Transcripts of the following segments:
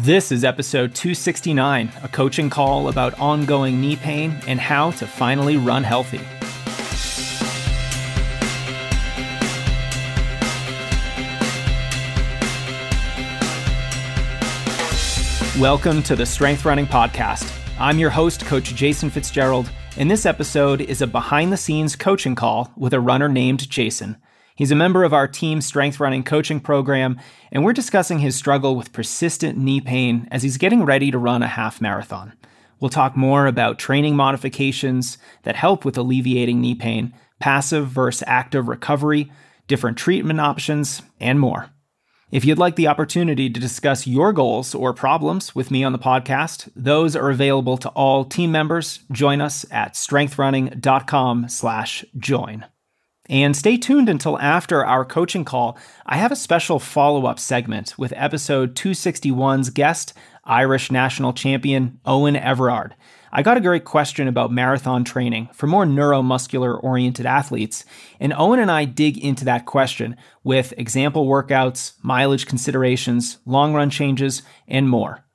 This is episode 269, a coaching call about ongoing knee pain and how to finally run healthy. Welcome to the Strength Running Podcast. I'm your host, Coach Jason Fitzgerald, and this episode is a behind the scenes coaching call with a runner named Jason. He's a member of our team strength running coaching program, and we're discussing his struggle with persistent knee pain as he's getting ready to run a half marathon. We'll talk more about training modifications that help with alleviating knee pain, passive versus active recovery, different treatment options, and more. If you'd like the opportunity to discuss your goals or problems with me on the podcast, those are available to all team members. Join us at strengthrunning.com/join. And stay tuned until after our coaching call. I have a special follow up segment with episode 261's guest, Irish national champion Owen Everard. I got a great question about marathon training for more neuromuscular oriented athletes, and Owen and I dig into that question with example workouts, mileage considerations, long run changes, and more.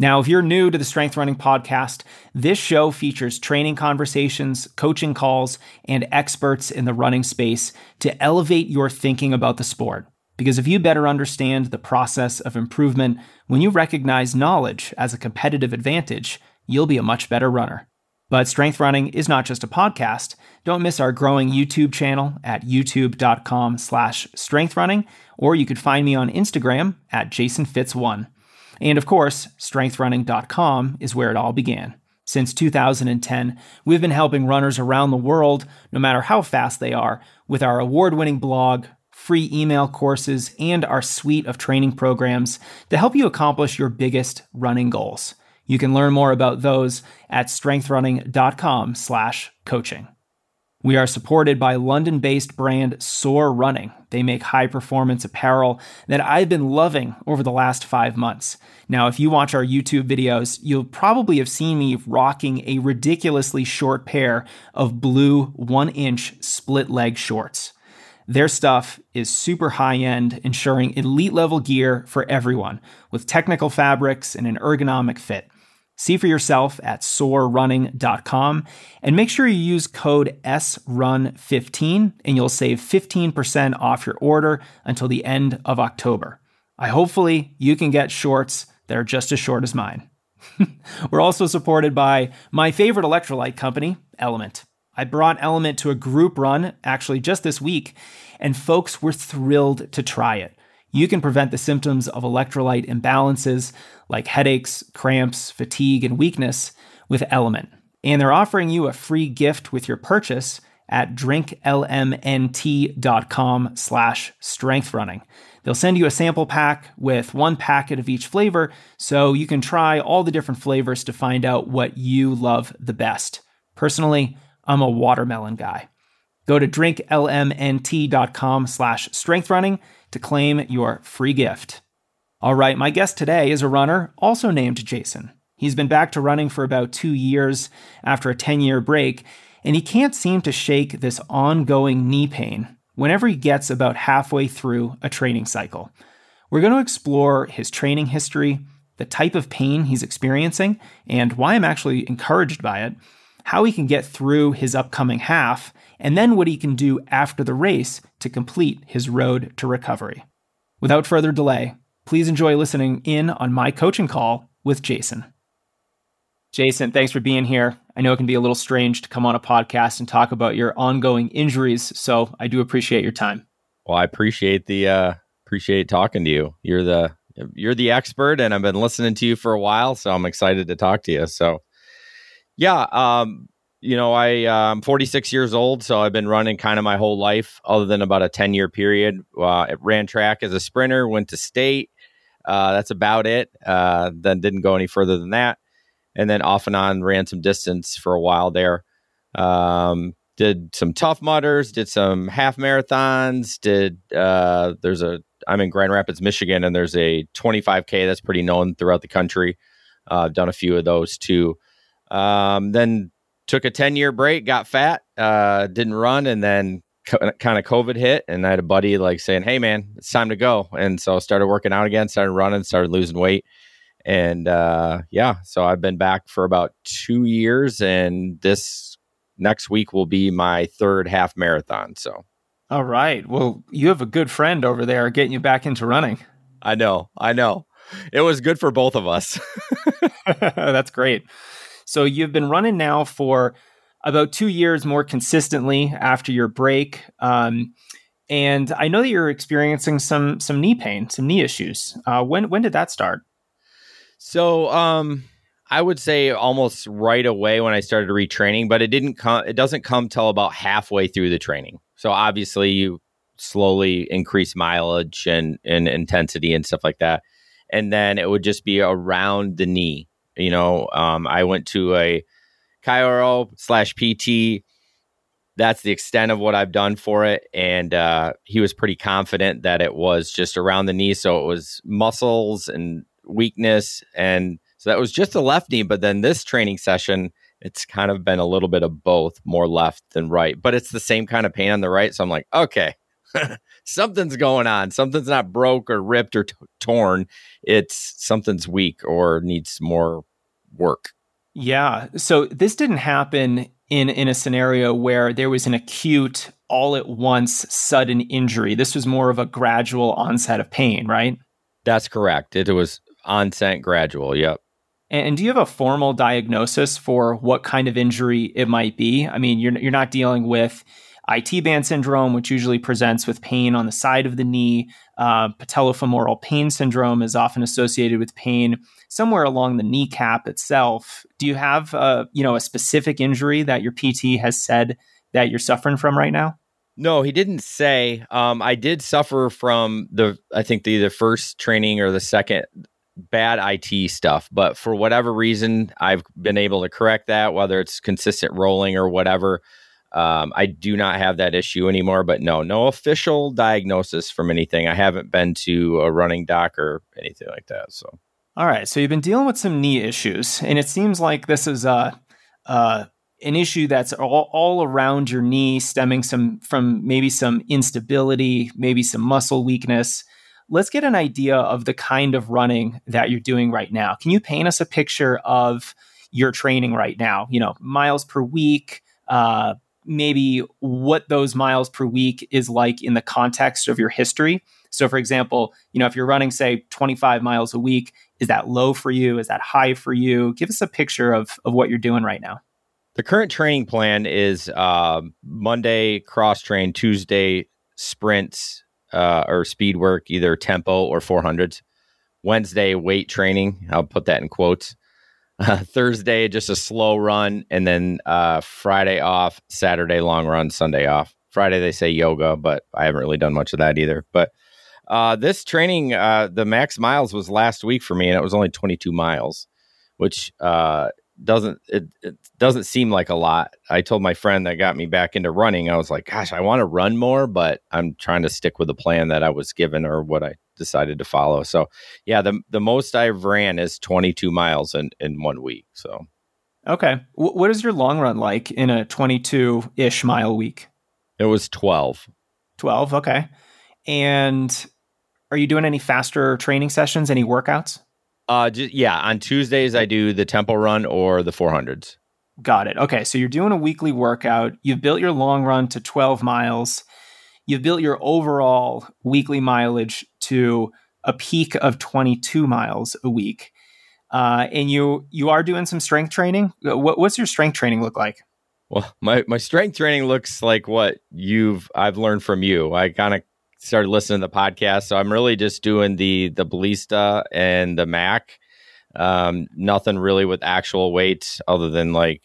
Now, if you're new to the Strength Running Podcast, this show features training conversations, coaching calls, and experts in the running space to elevate your thinking about the sport. Because if you better understand the process of improvement, when you recognize knowledge as a competitive advantage, you'll be a much better runner. But Strength Running is not just a podcast. Don't miss our growing YouTube channel at youtube.com slash strengthrunning, or you could find me on Instagram at jasonfitz1. And of course, strengthrunning.com is where it all began. Since 2010, we've been helping runners around the world, no matter how fast they are, with our award winning blog, free email courses, and our suite of training programs to help you accomplish your biggest running goals. You can learn more about those at strengthrunning.com/coaching. We are supported by London based brand Soar Running. They make high performance apparel that I've been loving over the last five months. Now, if you watch our YouTube videos, you'll probably have seen me rocking a ridiculously short pair of blue one inch split leg shorts. Their stuff is super high end, ensuring elite level gear for everyone with technical fabrics and an ergonomic fit. See for yourself at soarrunning.com and make sure you use code SRUN15 and you'll save 15% off your order until the end of October. I hopefully you can get shorts that are just as short as mine. We're also supported by my favorite electrolyte company, Element. I brought Element to a group run actually just this week, and folks were thrilled to try it. You can prevent the symptoms of electrolyte imbalances like headaches, cramps, fatigue, and weakness with Element. And they're offering you a free gift with your purchase at drinklmnt.com slash strengthrunning. They'll send you a sample pack with one packet of each flavor so you can try all the different flavors to find out what you love the best. Personally, I'm a watermelon guy. Go to drinklmnt.com slash strengthrunning to claim your free gift. All right, my guest today is a runner also named Jason. He's been back to running for about two years after a 10 year break, and he can't seem to shake this ongoing knee pain whenever he gets about halfway through a training cycle. We're going to explore his training history, the type of pain he's experiencing, and why I'm actually encouraged by it, how he can get through his upcoming half, and then what he can do after the race to complete his road to recovery. Without further delay, please enjoy listening in on my coaching call with Jason. Jason, thanks for being here. I know it can be a little strange to come on a podcast and talk about your ongoing injuries, so I do appreciate your time. Well, I appreciate the uh appreciate talking to you. You're the you're the expert and I've been listening to you for a while, so I'm excited to talk to you. So yeah, um you know, I uh, I'm 46 years old, so I've been running kind of my whole life, other than about a 10 year period. Uh, ran track as a sprinter, went to state. Uh, that's about it. Uh, then didn't go any further than that, and then off and on ran some distance for a while there. Um, did some Tough Mudders, did some half marathons. Did uh, there's a I'm in Grand Rapids, Michigan, and there's a 25k that's pretty known throughout the country. Uh, I've done a few of those too. Um, then took a 10 year break, got fat, uh, didn't run, and then co- kind of COVID hit. And I had a buddy like saying, Hey, man, it's time to go. And so I started working out again, started running, started losing weight. And uh, yeah, so I've been back for about two years, and this next week will be my third half marathon. So, all right. Well, you have a good friend over there getting you back into running. I know. I know. It was good for both of us. That's great. So, you've been running now for about two years more consistently after your break. Um, and I know that you're experiencing some some knee pain, some knee issues. Uh, when when did that start? So, um, I would say almost right away when I started retraining, but it didn't come. It doesn't come till about halfway through the training. So obviously, you slowly increase mileage and and intensity and stuff like that, and then it would just be around the knee. You know, um, I went to a chiro slash PT. That's the extent of what I've done for it, and uh, he was pretty confident that it was just around the knee. So it was muscles and weakness and so that was just a left knee, but then this training session, it's kind of been a little bit of both, more left than right, but it's the same kind of pain on the right. So I'm like, okay, something's going on. Something's not broke or ripped or t- torn. It's something's weak or needs more work. Yeah. So this didn't happen in in a scenario where there was an acute all at once sudden injury. This was more of a gradual onset of pain, right? That's correct. It was onset gradual. Yep. And do you have a formal diagnosis for what kind of injury it might be? I mean, you're you're not dealing with IT band syndrome, which usually presents with pain on the side of the knee. Uh, patellofemoral pain syndrome is often associated with pain somewhere along the kneecap itself. Do you have, uh, you know, a specific injury that your PT has said that you're suffering from right now? No, he didn't say. Um, I did suffer from the, I think the the first training or the second bad IT stuff, but for whatever reason, I've been able to correct that, whether it's consistent rolling or whatever. Um, I do not have that issue anymore, but no, no official diagnosis from anything. I haven't been to a running doc or anything like that. So, all right. So you've been dealing with some knee issues, and it seems like this is a, uh, an issue that's all, all around your knee, stemming some from maybe some instability, maybe some muscle weakness let's get an idea of the kind of running that you're doing right now. Can you paint us a picture of your training right now? You know, miles per week, uh, maybe what those miles per week is like in the context of your history. So, for example, you know, if you're running, say, 25 miles a week, is that low for you? Is that high for you? Give us a picture of, of what you're doing right now. The current training plan is uh, Monday cross train, Tuesday sprints, uh, or speed work, either tempo or 400s. Wednesday, weight training. I'll put that in quotes. Uh, Thursday, just a slow run. And then uh, Friday off, Saturday, long run, Sunday off. Friday, they say yoga, but I haven't really done much of that either. But uh, this training, uh, the max miles was last week for me, and it was only 22 miles, which uh, doesn't it, it doesn't seem like a lot. I told my friend that got me back into running, I was like, gosh, I want to run more, but I'm trying to stick with the plan that I was given or what I decided to follow. So yeah, the the most I've ran is 22 miles in in one week. So okay, w- what is your long run like in a 22 ish mile week? It was 12. 12. Okay, and are you doing any faster training sessions? Any workouts? Uh, just, yeah, on Tuesdays I do the tempo run or the 400s. Got it. Okay, so you're doing a weekly workout. You've built your long run to 12 miles. You've built your overall weekly mileage to a peak of 22 miles a week. Uh, and you you are doing some strength training. Uh, what, what's your strength training look like? Well, my my strength training looks like what you've I've learned from you. I kind of started listening to the podcast. So I'm really just doing the the ballista and the Mac. Um, nothing really with actual weights other than like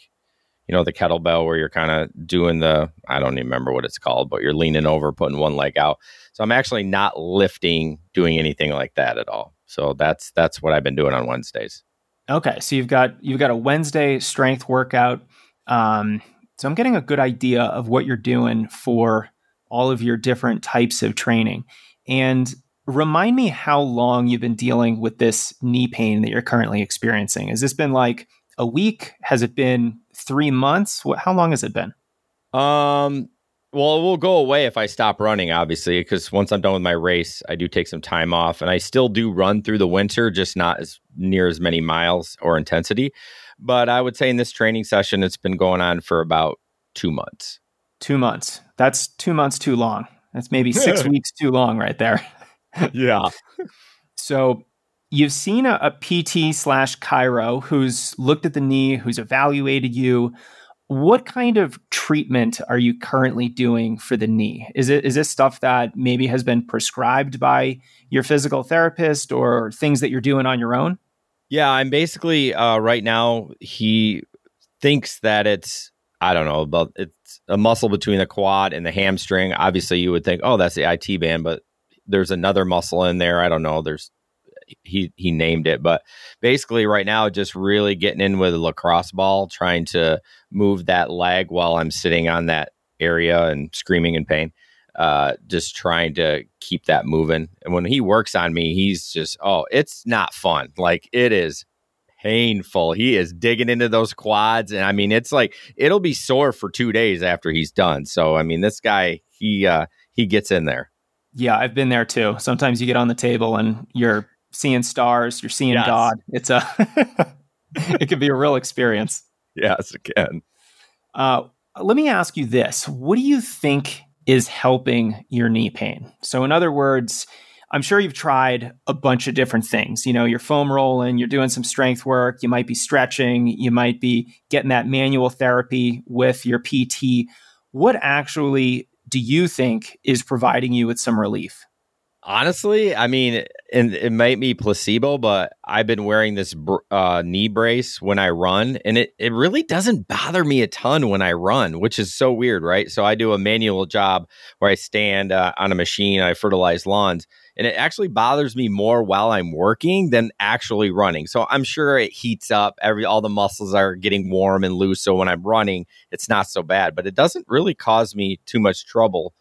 you know the kettlebell where you're kind of doing the I don't even remember what it's called, but you're leaning over, putting one leg out. So I'm actually not lifting, doing anything like that at all. So that's that's what I've been doing on Wednesdays. Okay, so you've got you've got a Wednesday strength workout. Um, so I'm getting a good idea of what you're doing for all of your different types of training. And remind me how long you've been dealing with this knee pain that you're currently experiencing. Has this been like a week? Has it been three months? What, how long has it been? Um, Well, it will go away if I stop running, obviously, because once I'm done with my race, I do take some time off and I still do run through the winter, just not as near as many miles or intensity. But I would say in this training session, it's been going on for about two months. Two months. That's two months too long. That's maybe six weeks too long right there. yeah. So you've seen a, a PT slash chiro who's looked at the knee, who's evaluated you what kind of treatment are you currently doing for the knee? Is it is this stuff that maybe has been prescribed by your physical therapist or things that you're doing on your own? Yeah, I'm basically uh, right now. He thinks that it's I don't know about it's a muscle between the quad and the hamstring. Obviously, you would think, oh, that's the IT band, but there's another muscle in there. I don't know. There's he he named it, but basically right now just really getting in with a lacrosse ball, trying to move that leg while I'm sitting on that area and screaming in pain. Uh, just trying to keep that moving. And when he works on me, he's just oh, it's not fun. Like it is painful. He is digging into those quads, and I mean, it's like it'll be sore for two days after he's done. So I mean, this guy he uh, he gets in there. Yeah, I've been there too. Sometimes you get on the table and you're seeing stars, you're seeing yes. God. It's a it can be a real experience. Yes, it can. Uh, let me ask you this: What do you think is helping your knee pain? So, in other words, I'm sure you've tried a bunch of different things. You know, you're foam rolling, you're doing some strength work, you might be stretching, you might be getting that manual therapy with your PT. What actually do you think is providing you with some relief? Honestly, I mean, and it might be placebo, but I've been wearing this uh, knee brace when I run, and it, it really doesn't bother me a ton when I run, which is so weird, right? So I do a manual job where I stand uh, on a machine, I fertilize lawns, and it actually bothers me more while I'm working than actually running. So I'm sure it heats up, every all the muscles are getting warm and loose. So when I'm running, it's not so bad, but it doesn't really cause me too much trouble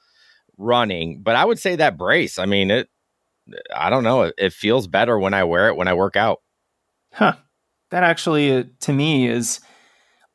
running. But I would say that brace, I mean, it, I don't know, it, it feels better when I wear it when I work out. Huh. That actually, uh, to me, is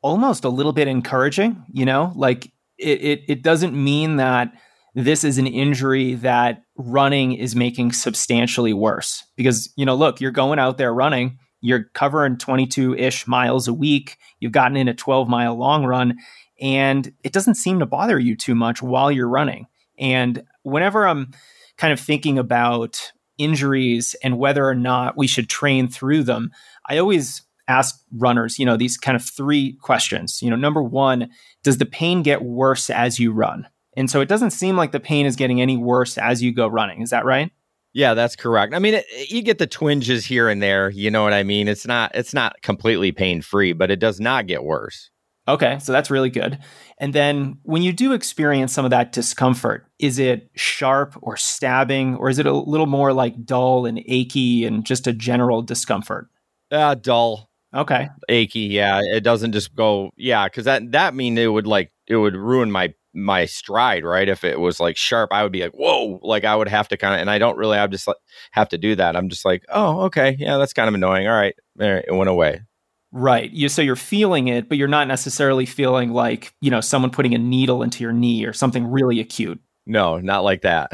almost a little bit encouraging, you know, like it, it, it doesn't mean that this is an injury that running is making substantially worse because you know look you're going out there running you're covering 22-ish miles a week you've gotten in a 12 mile long run and it doesn't seem to bother you too much while you're running and whenever I'm kind of thinking about injuries and whether or not we should train through them, I always ask runners, you know, these kind of three questions. You know, number one, does the pain get worse as you run? And so it doesn't seem like the pain is getting any worse as you go running. Is that right? Yeah, that's correct. I mean, it, you get the twinges here and there. You know what I mean? It's not it's not completely pain free, but it does not get worse. Okay, so that's really good. And then when you do experience some of that discomfort, is it sharp or stabbing, or is it a little more like dull and achy and just a general discomfort? Uh, dull. Okay. Achy, yeah. It doesn't just go, yeah, because that that mean it would like it would ruin my my stride, right? If it was like sharp, I would be like, whoa, like I would have to kind of, and I don't really, I just like, have to do that. I'm just like, oh, okay, yeah, that's kind of annoying. All right, it went away. Right. You so you're feeling it, but you're not necessarily feeling like, you know, someone putting a needle into your knee or something really acute. No, not like that.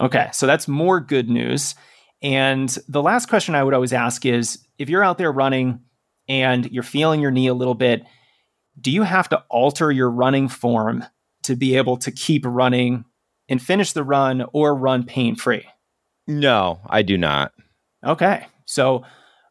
Okay. So that's more good news. And the last question I would always ask is if you're out there running and you're feeling your knee a little bit, do you have to alter your running form to be able to keep running and finish the run or run pain free? No, I do not. Okay. So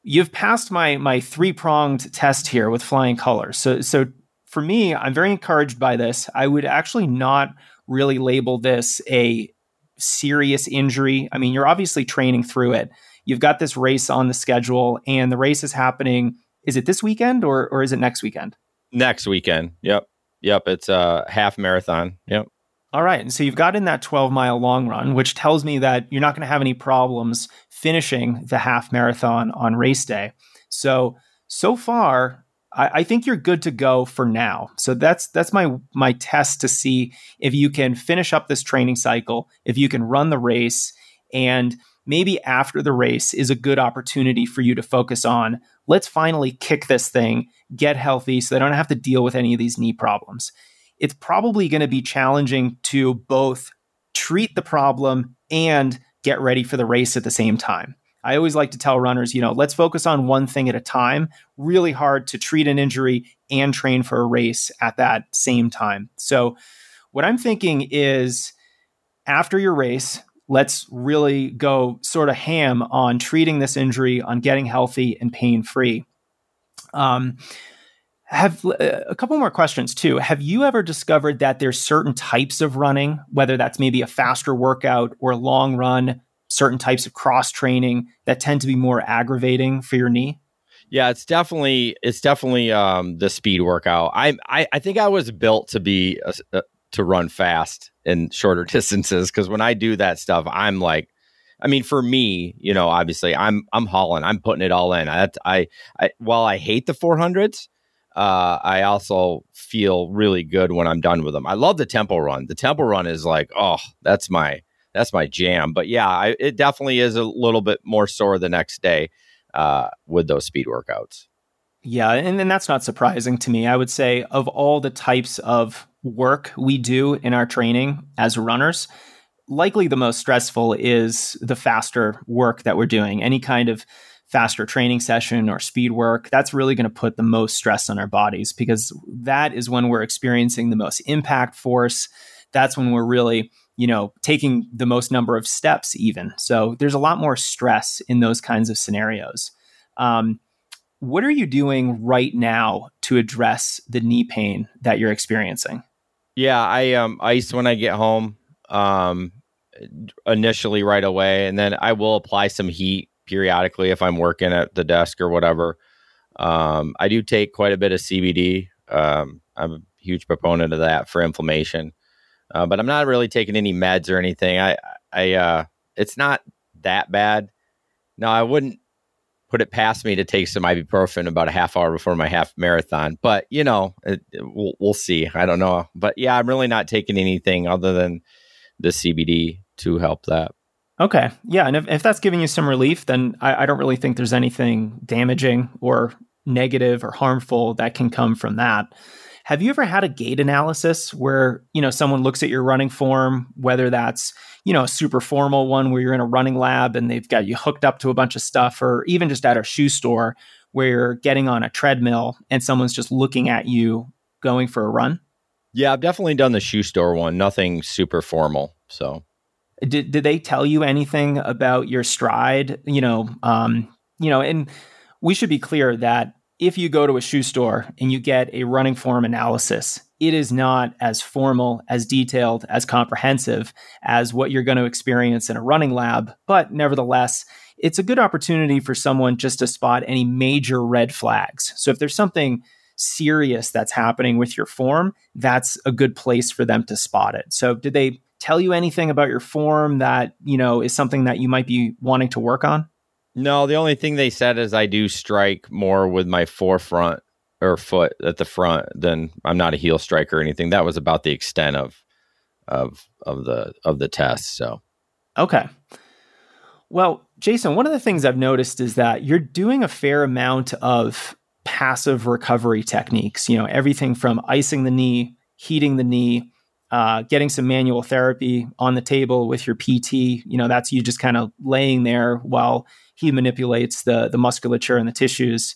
you've passed my my three pronged test here with flying colors. So so for me, I'm very encouraged by this. I would actually not really label this a serious injury. I mean, you're obviously training through it. You've got this race on the schedule, and the race is happening. Is it this weekend or or is it next weekend? Next weekend. Yep. Yep. It's a half marathon. Yep. All right. And so you've got in that 12 mile long run, which tells me that you're not going to have any problems finishing the half marathon on race day. So, so far, I, I, think you're good to go for now. So that's that's my my test to see if you can finish up this training cycle, if you can run the race, and maybe after the race is a good opportunity for you to focus on let's finally kick this thing, get healthy so I don't have to deal with any of these knee problems. it's probably going to be challenging to both treat the problem and get ready for the race at the same time. I always like to tell runners, you know, let's focus on one thing at a time. Really hard to treat an injury and train for a race at that same time. So, what I'm thinking is after your race, let's really go sort of ham on treating this injury, on getting healthy and pain free. Um, have uh, a couple more questions too. Have you ever discovered that there's certain types of running, whether that's maybe a faster workout or long run, certain types of cross training that tend to be more aggravating for your knee? Yeah, it's definitely it's definitely um, the speed workout. I, I I think I was built to be a, a, to run fast in shorter distances because when I do that stuff, I'm like, I mean, for me, you know, obviously, I'm I'm hauling, I'm putting it all in. I I, I while I hate the 400s, uh, I also feel really good when I'm done with them. I love the tempo run. The tempo run is like, oh, that's my that's my jam. But yeah, I, it definitely is a little bit more sore the next day uh, with those speed workouts. Yeah, and, and that's not surprising to me. I would say of all the types of work we do in our training as runners, likely the most stressful is the faster work that we're doing. Any kind of faster training session or speed work, that's really going to put the most stress on our bodies because that is when we're experiencing the most impact force. That's when we're really you know, taking the most number of steps, even. So there's a lot more stress in those kinds of scenarios. Um, what are you doing right now to address the knee pain that you're experiencing? Yeah, I um ice when I get home. Um, initially right away, and then I will apply some heat periodically if I'm working at the desk or whatever. Um, I do take quite a bit of CBD. Um, I'm a huge proponent of that for inflammation. Uh, but I'm not really taking any meds or anything. I, I, uh, it's not that bad. No, I wouldn't put it past me to take some ibuprofen about a half hour before my half marathon. But you know, it, it, we'll, we'll see. I don't know. But yeah, I'm really not taking anything other than the CBD to help that. Okay. Yeah. And if, if that's giving you some relief, then I, I don't really think there's anything damaging or negative or harmful that can come from that. Have you ever had a gait analysis where, you know, someone looks at your running form, whether that's, you know, a super formal one where you're in a running lab and they've got you hooked up to a bunch of stuff, or even just at a shoe store where you're getting on a treadmill and someone's just looking at you going for a run? Yeah, I've definitely done the shoe store one. Nothing super formal. So did did they tell you anything about your stride? You know, um, you know, and we should be clear that if you go to a shoe store and you get a running form analysis, it is not as formal, as detailed, as comprehensive as what you're going to experience in a running lab. But nevertheless, it's a good opportunity for someone just to spot any major red flags. So if there's something serious that's happening with your form, that's a good place for them to spot it. So did they tell you anything about your form that, you know, is something that you might be wanting to work on? No, the only thing they said is I do strike more with my forefront or foot at the front than I'm not a heel striker or anything. That was about the extent of of of the of the test. So Okay. Well, Jason, one of the things I've noticed is that you're doing a fair amount of passive recovery techniques, you know, everything from icing the knee, heating the knee, uh, getting some manual therapy on the table with your PT. You know, that's you just kind of laying there while he manipulates the the musculature and the tissues.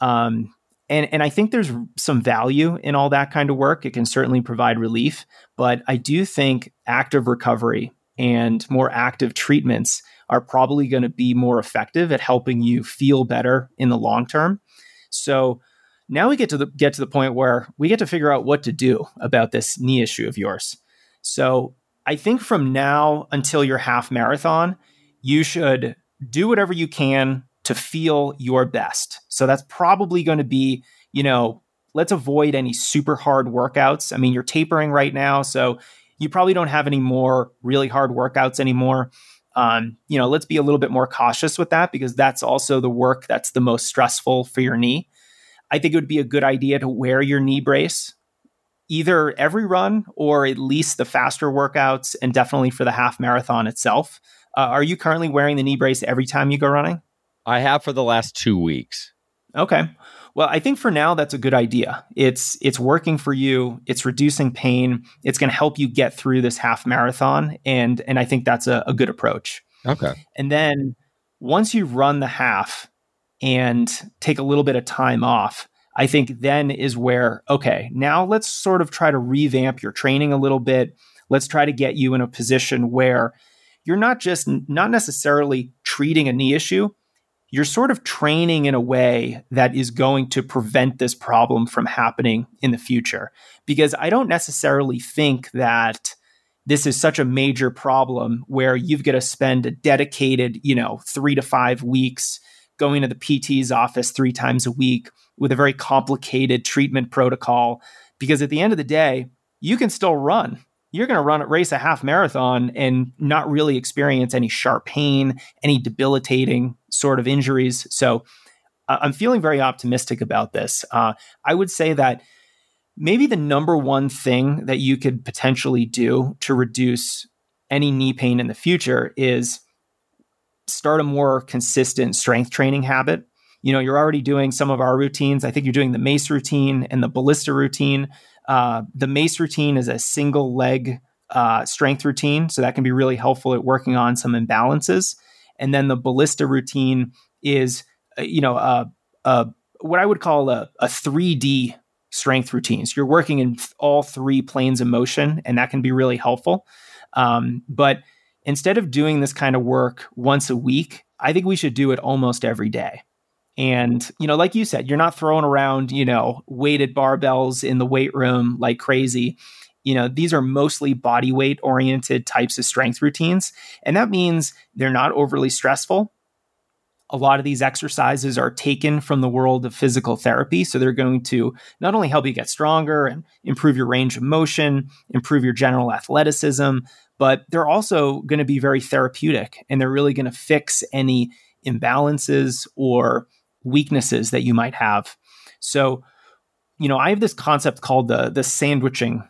Um, and and I think there's some value in all that kind of work. It can certainly provide relief, but I do think active recovery and more active treatments are probably going to be more effective at helping you feel better in the long term. So now we get to the get to the point where we get to figure out what to do about this knee issue of yours. So I think from now until your half marathon, you should do whatever you can to feel your best. So that's probably going to be, you know, let's avoid any super hard workouts. I mean, you're tapering right now, so you probably don't have any more really hard workouts anymore. Um, you know, let's be a little bit more cautious with that because that's also the work that's the most stressful for your knee. I think it would be a good idea to wear your knee brace either every run or at least the faster workouts and definitely for the half marathon itself. Uh, are you currently wearing the knee brace every time you go running? I have for the last two weeks. Okay. Well, I think for now that's a good idea. It's it's working for you. It's reducing pain. It's going to help you get through this half marathon, and and I think that's a, a good approach. Okay. And then once you run the half and take a little bit of time off, I think then is where okay, now let's sort of try to revamp your training a little bit. Let's try to get you in a position where you're not just not necessarily treating a knee issue, you're sort of training in a way that is going to prevent this problem from happening in the future. Because I don't necessarily think that this is such a major problem where you've got to spend a dedicated, you know, three to five weeks going to the PT's office three times a week with a very complicated treatment protocol. Because at the end of the day, you can still run you're going to run race a half marathon and not really experience any sharp pain, any debilitating sort of injuries. So uh, I'm feeling very optimistic about this. Uh, I would say that maybe the number one thing that you could potentially do to reduce any knee pain in the future is start a more consistent strength training habit. You know, you're already doing some of our routines. I think you're doing the mace routine and the ballista routine. Uh, the mace routine is a single leg uh, strength routine, so that can be really helpful at working on some imbalances. And then the ballista routine is, uh, you know, a, a, what I would call a, a 3D strength routine. So you're working in all three planes of motion, and that can be really helpful. Um, but instead of doing this kind of work once a week, I think we should do it almost every day. And, you know, like you said, you're not throwing around, you know, weighted barbells in the weight room like crazy. You know, these are mostly body weight oriented types of strength routines. And that means they're not overly stressful. A lot of these exercises are taken from the world of physical therapy. So they're going to not only help you get stronger and improve your range of motion, improve your general athleticism, but they're also going to be very therapeutic and they're really going to fix any imbalances or weaknesses that you might have. So, you know, I have this concept called the the sandwiching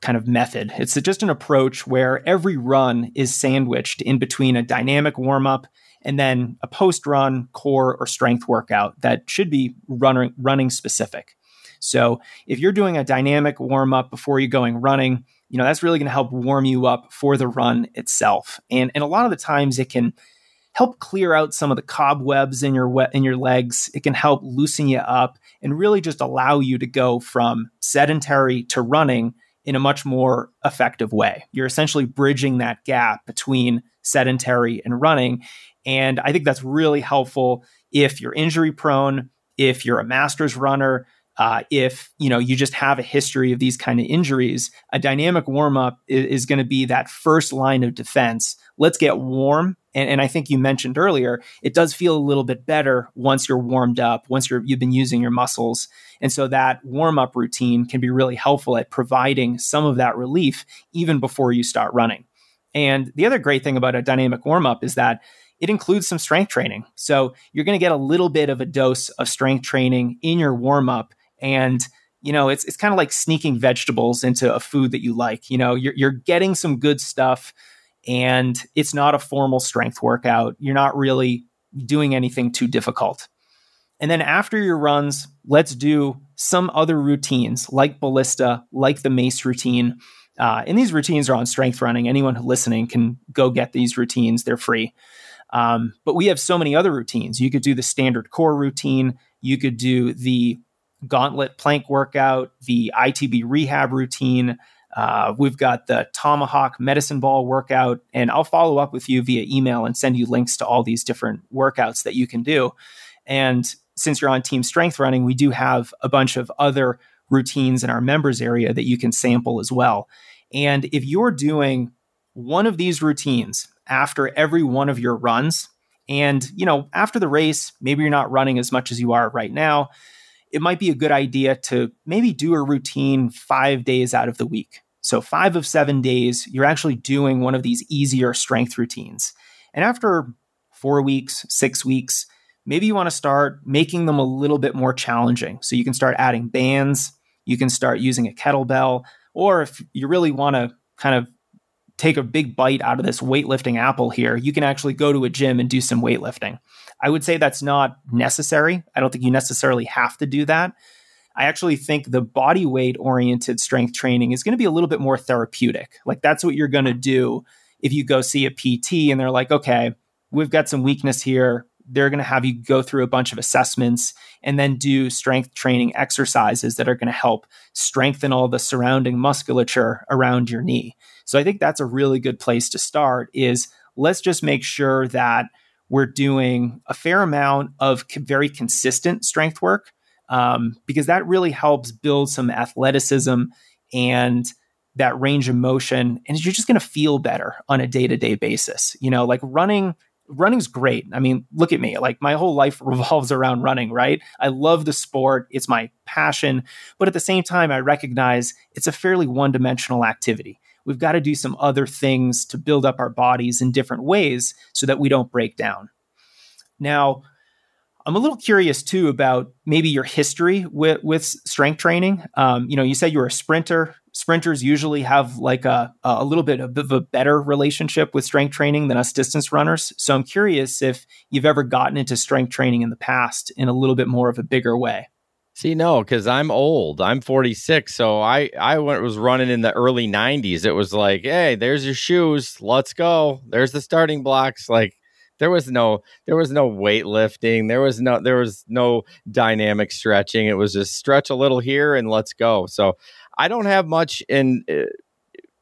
kind of method. It's just an approach where every run is sandwiched in between a dynamic warm up and then a post run core or strength workout that should be running running specific. So, if you're doing a dynamic warm up before you're going running, you know, that's really going to help warm you up for the run itself. And and a lot of the times it can help clear out some of the cobwebs in your in your legs. It can help loosen you up and really just allow you to go from sedentary to running in a much more effective way. You're essentially bridging that gap between sedentary and running. And I think that's really helpful if you're injury prone, if you're a master's runner, uh, if you know you just have a history of these kind of injuries, a dynamic warm up is, is going to be that first line of defense. Let's get warm, and, and, I think you mentioned earlier, it does feel a little bit better once you're warmed up, once you're you've been using your muscles, and so that warm up routine can be really helpful at providing some of that relief even before you start running. And the other great thing about a dynamic warm up is that it includes some strength training. So you're going to get a little bit of a dose of strength training in your warm up and you know it's it's kind of like sneaking vegetables into a food that you like you know you're, you're getting some good stuff and it's not a formal strength workout. You're not really doing anything too difficult. And then after your runs let's do some other routines like ballista like the mace routine uh, and these routines are on strength running. Anyone listening can go get these routines. They're free. Um, but we have so many other routines. You could do the standard core routine. You could do the gauntlet plank workout, the ITB rehab routine. Uh, we've got the Tomahawk medicine ball workout, and I'll follow up with you via email and send you links to all these different workouts that you can do. And since you're on Team Strength Running, we do have a bunch of other routines in our members area that you can sample as well. And if you're doing one of these routines after every one of your runs, and you know, after the race, maybe you're not running as much as you are right now, it might be a good idea to maybe do a routine five days out of the week. So, five of seven days, you're actually doing one of these easier strength routines. And after four weeks, six weeks, maybe you want to start making them a little bit more challenging. So, you can start adding bands, you can start using a kettlebell, or if you really want to kind of take a big bite out of this weightlifting apple here, you can actually go to a gym and do some weightlifting. I would say that's not necessary. I don't think you necessarily have to do that. I actually think the body weight oriented strength training is going to be a little bit more therapeutic. Like that's what you're going to do if you go see a PT and they're like, okay, we've got some weakness here. They're going to have you go through a bunch of assessments and then do strength training exercises that are going to help strengthen all the surrounding musculature around your knee. So I think that's a really good place to start is let's just make sure that we're doing a fair amount of very consistent strength work um, because that really helps build some athleticism and that range of motion and you're just going to feel better on a day-to-day basis you know like running running's great. I mean look at me like my whole life revolves around running right? I love the sport it's my passion but at the same time i recognize it's a fairly one-dimensional activity we've got to do some other things to build up our bodies in different ways so that we don't break down now I'm a little curious too about maybe your history with, with strength training. Um, you know, you said you were a sprinter. Sprinters usually have like a, a little bit of a better relationship with strength training than us distance runners. So I'm curious if you've ever gotten into strength training in the past in a little bit more of a bigger way. See, no, because I'm old. I'm 46, so I I went, was running in the early 90s. It was like, hey, there's your shoes. Let's go. There's the starting blocks. Like there was no there was no weightlifting. There was no there was no dynamic stretching. It was just stretch a little here and let's go. So I don't have much in uh,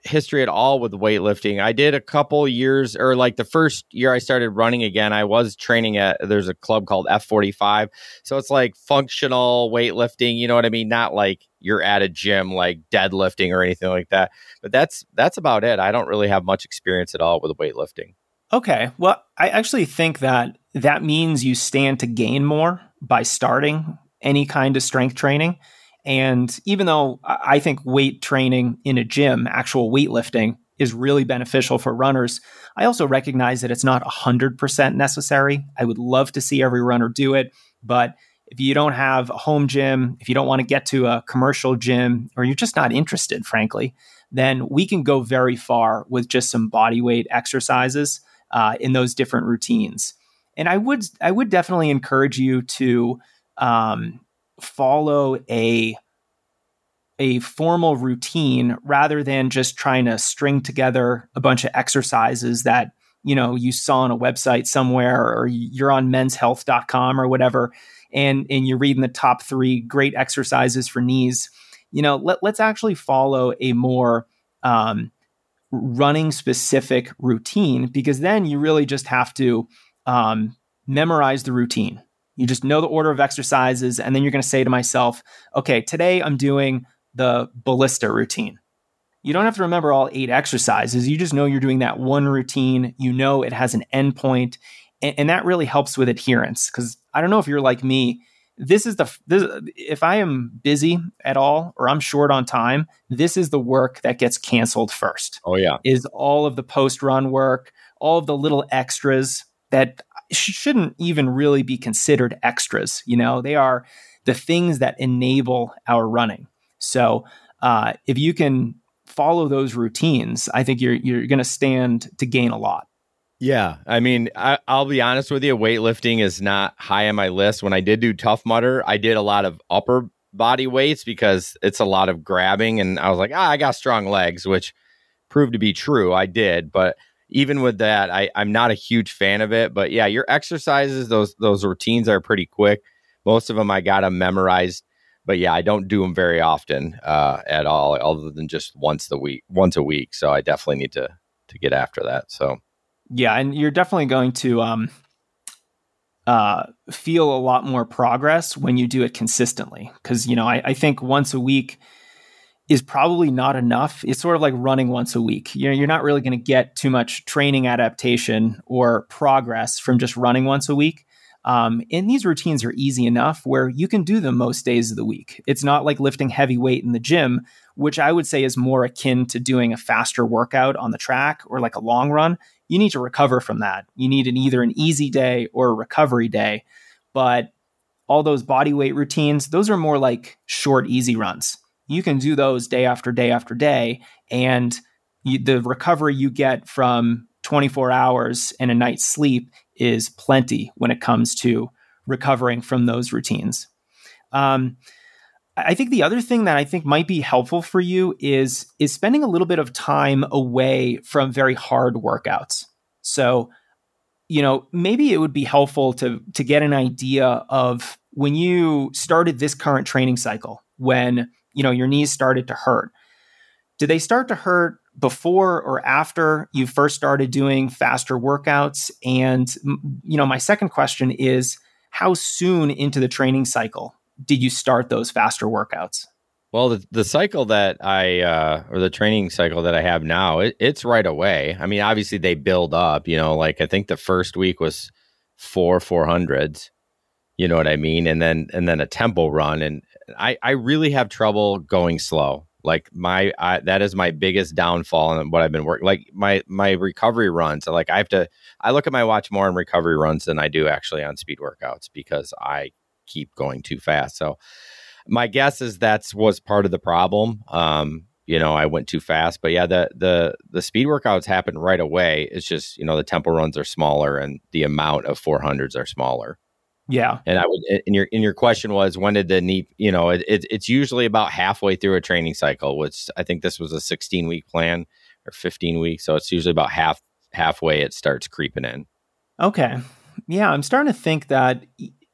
history at all with weightlifting. I did a couple years or like the first year I started running again, I was training at there's a club called F45. So it's like functional weightlifting, you know what I mean? Not like you're at a gym like deadlifting or anything like that. But that's that's about it. I don't really have much experience at all with weightlifting. Okay. Well, I actually think that that means you stand to gain more by starting any kind of strength training. And even though I think weight training in a gym, actual weightlifting, is really beneficial for runners, I also recognize that it's not 100% necessary. I would love to see every runner do it. But if you don't have a home gym, if you don't want to get to a commercial gym, or you're just not interested, frankly, then we can go very far with just some body weight exercises uh, in those different routines. And I would I would definitely encourage you to um, follow a a formal routine rather than just trying to string together a bunch of exercises that you know you saw on a website somewhere or you're on menshealth.com or whatever and and you're reading the top three great exercises for knees you know let, let's actually follow a more um, running specific routine because then you really just have to um, memorize the routine. You just know the order of exercises, and then you're going to say to myself, okay, today I'm doing the ballista routine. You don't have to remember all eight exercises. You just know you're doing that one routine. You know it has an endpoint, and, and that really helps with adherence. Because I don't know if you're like me, this is the this, if I am busy at all or I'm short on time, this is the work that gets canceled first. Oh yeah, is all of the post run work, all of the little extras that shouldn't even really be considered extras. You know, they are the things that enable our running. So uh, if you can follow those routines, I think you're you're going to stand to gain a lot. Yeah, I mean, I, will be honest with you. Weightlifting is not high on my list. When I did do Tough Mudder, I did a lot of upper body weights because it's a lot of grabbing, and I was like, ah, I got strong legs, which proved to be true. I did, but even with that, I, I'm not a huge fan of it. But yeah, your exercises, those those routines are pretty quick. Most of them I got them memorized, but yeah, I don't do them very often uh, at all, other than just once the week, once a week. So I definitely need to to get after that. So yeah, and you're definitely going to um, uh, feel a lot more progress when you do it consistently. Because you know, I, I, think once a week is probably not enough. It's sort of like running once a week. You know, you're not really going to get too much training adaptation or progress from just running once a week. Um, and these routines are easy enough where you can do them most days of the week. It's not like lifting heavy weight in the gym, which I would say is more akin to doing a faster workout on the track or like a long run you need to recover from that. You need an either an easy day or a recovery day. But all those body weight routines, those are more like short, easy runs. You can do those day after day after day and you, the recovery you get from 24 hours and a night's sleep is plenty when it comes to recovering from those routines. Um, I think the other thing that I think might be helpful for you is is spending a little bit of time away from very hard workouts. So, you know, maybe it would be helpful to to get an idea of when you started this current training cycle, when, you know, your knees started to hurt. Did they start to hurt before or after you first started doing faster workouts? And you know, my second question is how soon into the training cycle did you start those faster workouts? Well, the, the cycle that I, uh, or the training cycle that I have now, it, it's right away. I mean, obviously they build up, you know, like I think the first week was four 400s, you know what I mean? And then, and then a tempo run. And I, I really have trouble going slow. Like my, I, that is my biggest downfall and what I've been working. Like my, my recovery runs. Like I have to, I look at my watch more on recovery runs than I do actually on speed workouts because I keep going too fast. So my guess is that's was part of the problem. Um, you know, I went too fast, but yeah, the the the speed workouts happen right away. It's just you know the tempo runs are smaller and the amount of 400s are smaller. Yeah, and I would. In your in your question was when did the knee? You know, it, it, it's usually about halfway through a training cycle, which I think this was a 16 week plan or 15 weeks, so it's usually about half halfway it starts creeping in. Okay, yeah, I'm starting to think that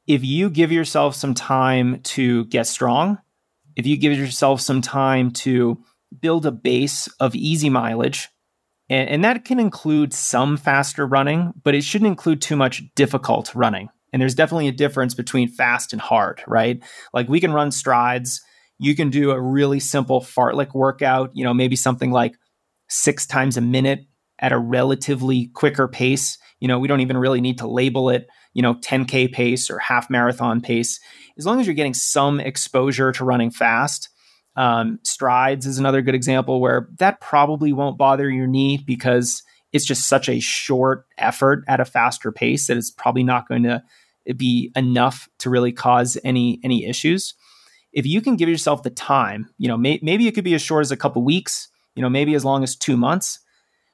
if you give yourself some time to get strong, if you give yourself some time to build a base of easy mileage, and, and, that can include some faster running, but it shouldn't include too much difficult running. And there's definitely a difference between fast and hard, right? Like we can run strides. You can do a really simple fartlek workout, you know, maybe something like six times a minute at a relatively quicker pace. You know, we don't even really need to label it you know 10k pace or half marathon pace as long as you're getting some exposure to running fast um, strides is another good example where that probably won't bother your knee because it's just such a short effort at a faster pace that it's probably not going to be enough to really cause any any issues if you can give yourself the time you know may, maybe it could be as short as a couple weeks you know maybe as long as two months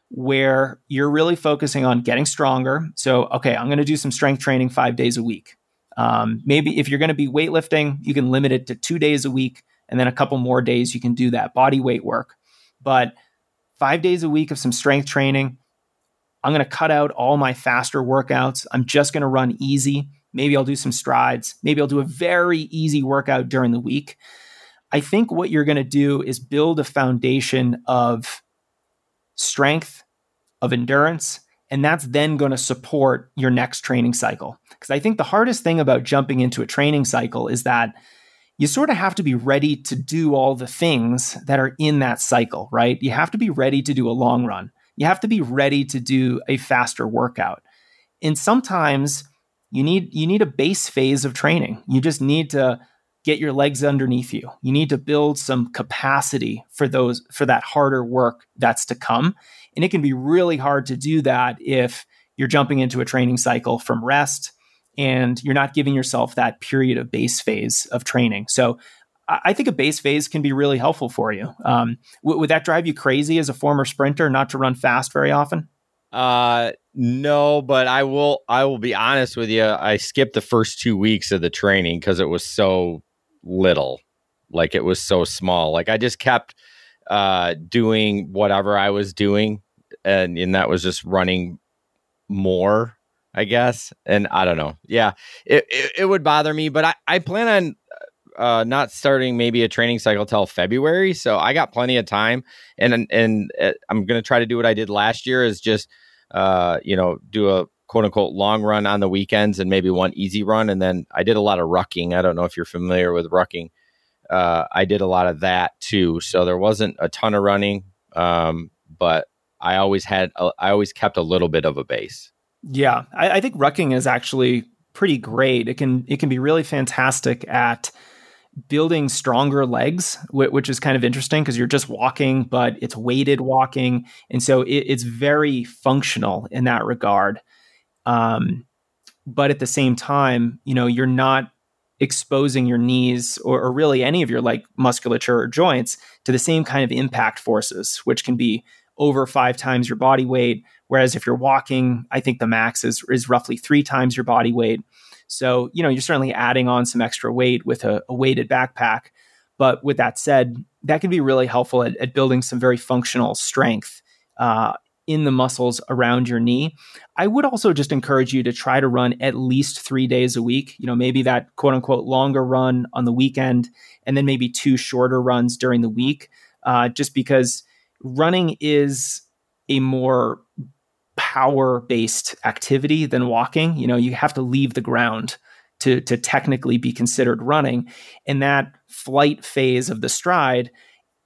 where you're really focusing on getting stronger. So, okay, I'm going to do some strength training five days a week. Um, maybe if you're going to be weightlifting, you can limit it to two days a week, and then a couple more days you can do that body weight work. But five days a week of some strength training. I'm going to cut out all my faster workouts. I'm just going to run easy. Maybe I'll do some strides. Maybe I'll do a very easy workout during the week. I think what you're going to do is build a foundation of strength, of endurance, and that's then going to support your next training cycle. Because I think the hardest thing about jumping into a training cycle is that you sort of have to be ready to do all the things that are in that cycle, right? You have to be ready to do a long run. You have to be ready to do a faster workout. And sometimes you need you need a base phase of training. You just need to get your legs underneath you. You need to build some capacity for those for that harder work that's to come. And it can be really hard to do that if you're jumping into a training cycle from rest and you're not giving yourself that period of base phase of training. So I think a base phase can be really helpful for you. Um, w- would that drive you crazy as a former sprinter not to run fast very often? Uh, no, but I will. I will be honest with you. I skipped the first two weeks of the training because it was so little. Like it was so small. Like I just kept uh, doing whatever I was doing, and and that was just running more, I guess. And I don't know. Yeah, it it, it would bother me, but I I plan on. Uh, not starting maybe a training cycle till February, so I got plenty of time, and and, uh, I'm gonna try to do what I did last year is just, uh, you know, do a quote unquote long run on the weekends and maybe one easy run. And then I did a lot of rucking. I don't know if you're familiar with rucking. Uh, I did a lot of that too. So there wasn't a ton of running, um, but I always had, a, I always kept a little bit of a base. Yeah, I, I think rucking is actually pretty great. It can it can be really fantastic at building stronger legs, which is kind of interesting because you're just walking, but it's weighted walking, and so it, it's very functional in that regard. Um, but at the same time, you know, you're not exposing your knees or, or, really any of your like musculature or joints to the same kind of impact forces, which can be over five times your body weight. Whereas if you're walking, I think the max is, is roughly three times your body weight. So, you know, you're certainly adding on some extra weight with a, a weighted backpack. But with that said, that can be really helpful at, at building some very functional strength uh, in the muscles around your knee. I would also just encourage you to try to run at least three days a week. You know, maybe that quote unquote longer run on the weekend, and then maybe two shorter runs during the week, uh, just because running is a more power based activity than walking. You know, you have to leave the ground to, to technically be considered running. And that flight phase of the stride,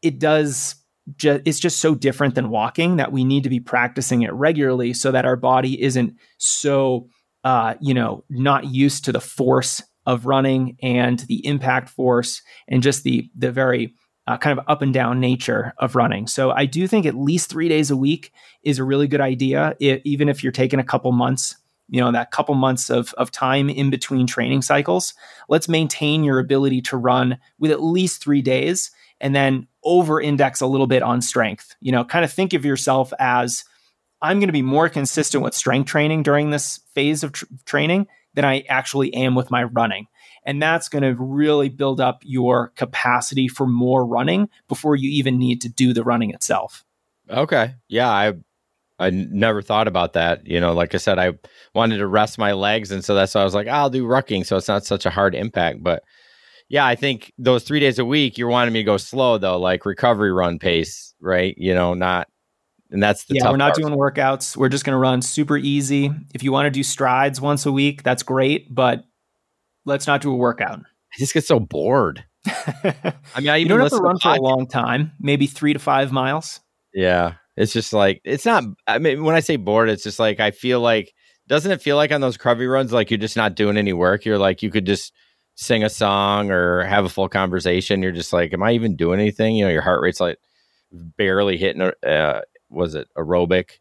it does it's just so different than walking that we need to be practicing it regularly so that our body isn't so uh, you know not used to the force of running and the impact force and just the the very uh, kind of up and down nature of running. So I do think at least three days a week is a really good idea, it, even if you're taking a couple months. You know that couple months of of time in between training cycles. Let's maintain your ability to run with at least three days, and then over index a little bit on strength. You know, kind of think of yourself as I'm going to be more consistent with strength training during this phase of tr- training than I actually am with my running. And that's going to really build up your capacity for more running before you even need to do the running itself. Okay. Yeah, I I never thought about that. You know, like I said, I wanted to rest my legs, and so that's why I was like, I'll do rucking, so it's not such a hard impact. But yeah, I think those three days a week, you're wanting me to go slow though, like recovery run pace, right? You know, not, and that's the yeah. we're not part. doing workouts. We're just going to run super easy. If you want to do strides once a week, that's great, but let's not do a workout. I just get so bored. I mean, I even you don't have to run for a long time, maybe three to five miles. Yeah, it's just like it's not. I mean, when I say bored, it's just like I feel like doesn't it feel like on those recovery runs, like you're just not doing any work? You're like you could just sing a song or have a full conversation, you're just like, am I even doing anything? You know, your heart rate's like barely hitting. Uh, was it aerobic?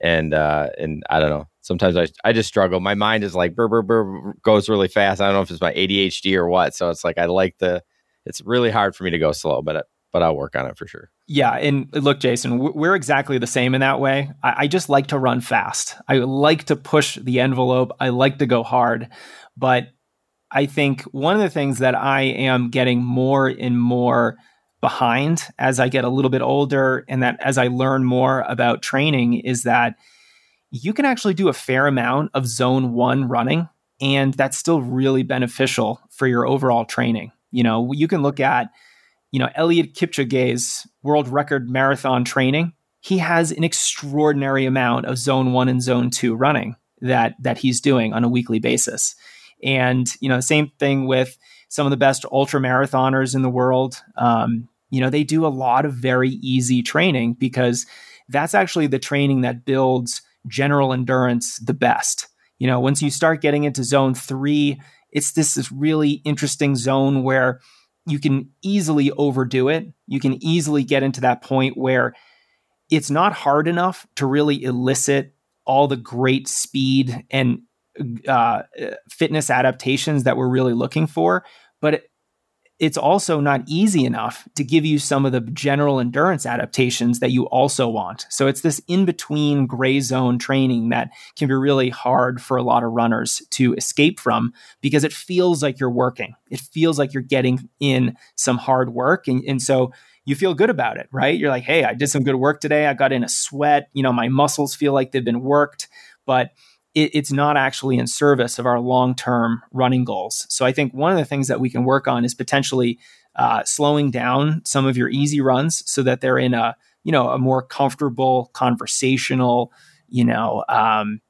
And uh, and I don't know. Sometimes I I just struggle. My mind is like burr, burr, burr, goes really fast. I don't know if it's my ADHD or what. So it's like I like the. It's really hard for me to go slow, but but I'll work on it for sure. Yeah, and look, Jason, we're exactly the same in that way. I, I just like to run fast. I like to push the envelope. I like to go hard, but I think one of the things that I am getting more and more behind as I get a little bit older and that as I learn more about training is that you can actually do a fair amount of zone one running, and that's still really beneficial for your overall training. You know, you can look at, you know, Eliud Kipchoge's world record marathon training. He has an extraordinary amount of zone one and zone two running that that he's doing on a weekly basis. And, you know, same thing with some of the best ultra marathoners in the world. Um, you know, they do a lot of very easy training because that's actually the training that builds general endurance the best. You know, once you start getting into zone three, it's this, this really interesting zone where you can easily overdo it. You can easily get into that point where it's not hard enough to really elicit all the great speed and uh, fitness adaptations that we're really looking for, but it's also not easy enough to give you some of the general endurance adaptations that you also want. So it's this in between gray zone training that can be really hard for a lot of runners to escape from because it feels like you're working. It feels like you're getting in some hard work. And, and so you feel good about it, right? You're like, hey, I did some good work today. I got in a sweat. You know, my muscles feel like they've been worked. But it, it's not actually in service of our long term running goals. So I think one of the things that we can work on is potentially uh, slowing down some of your easy runs so that they're in a you know a more comfortable conversational you know um,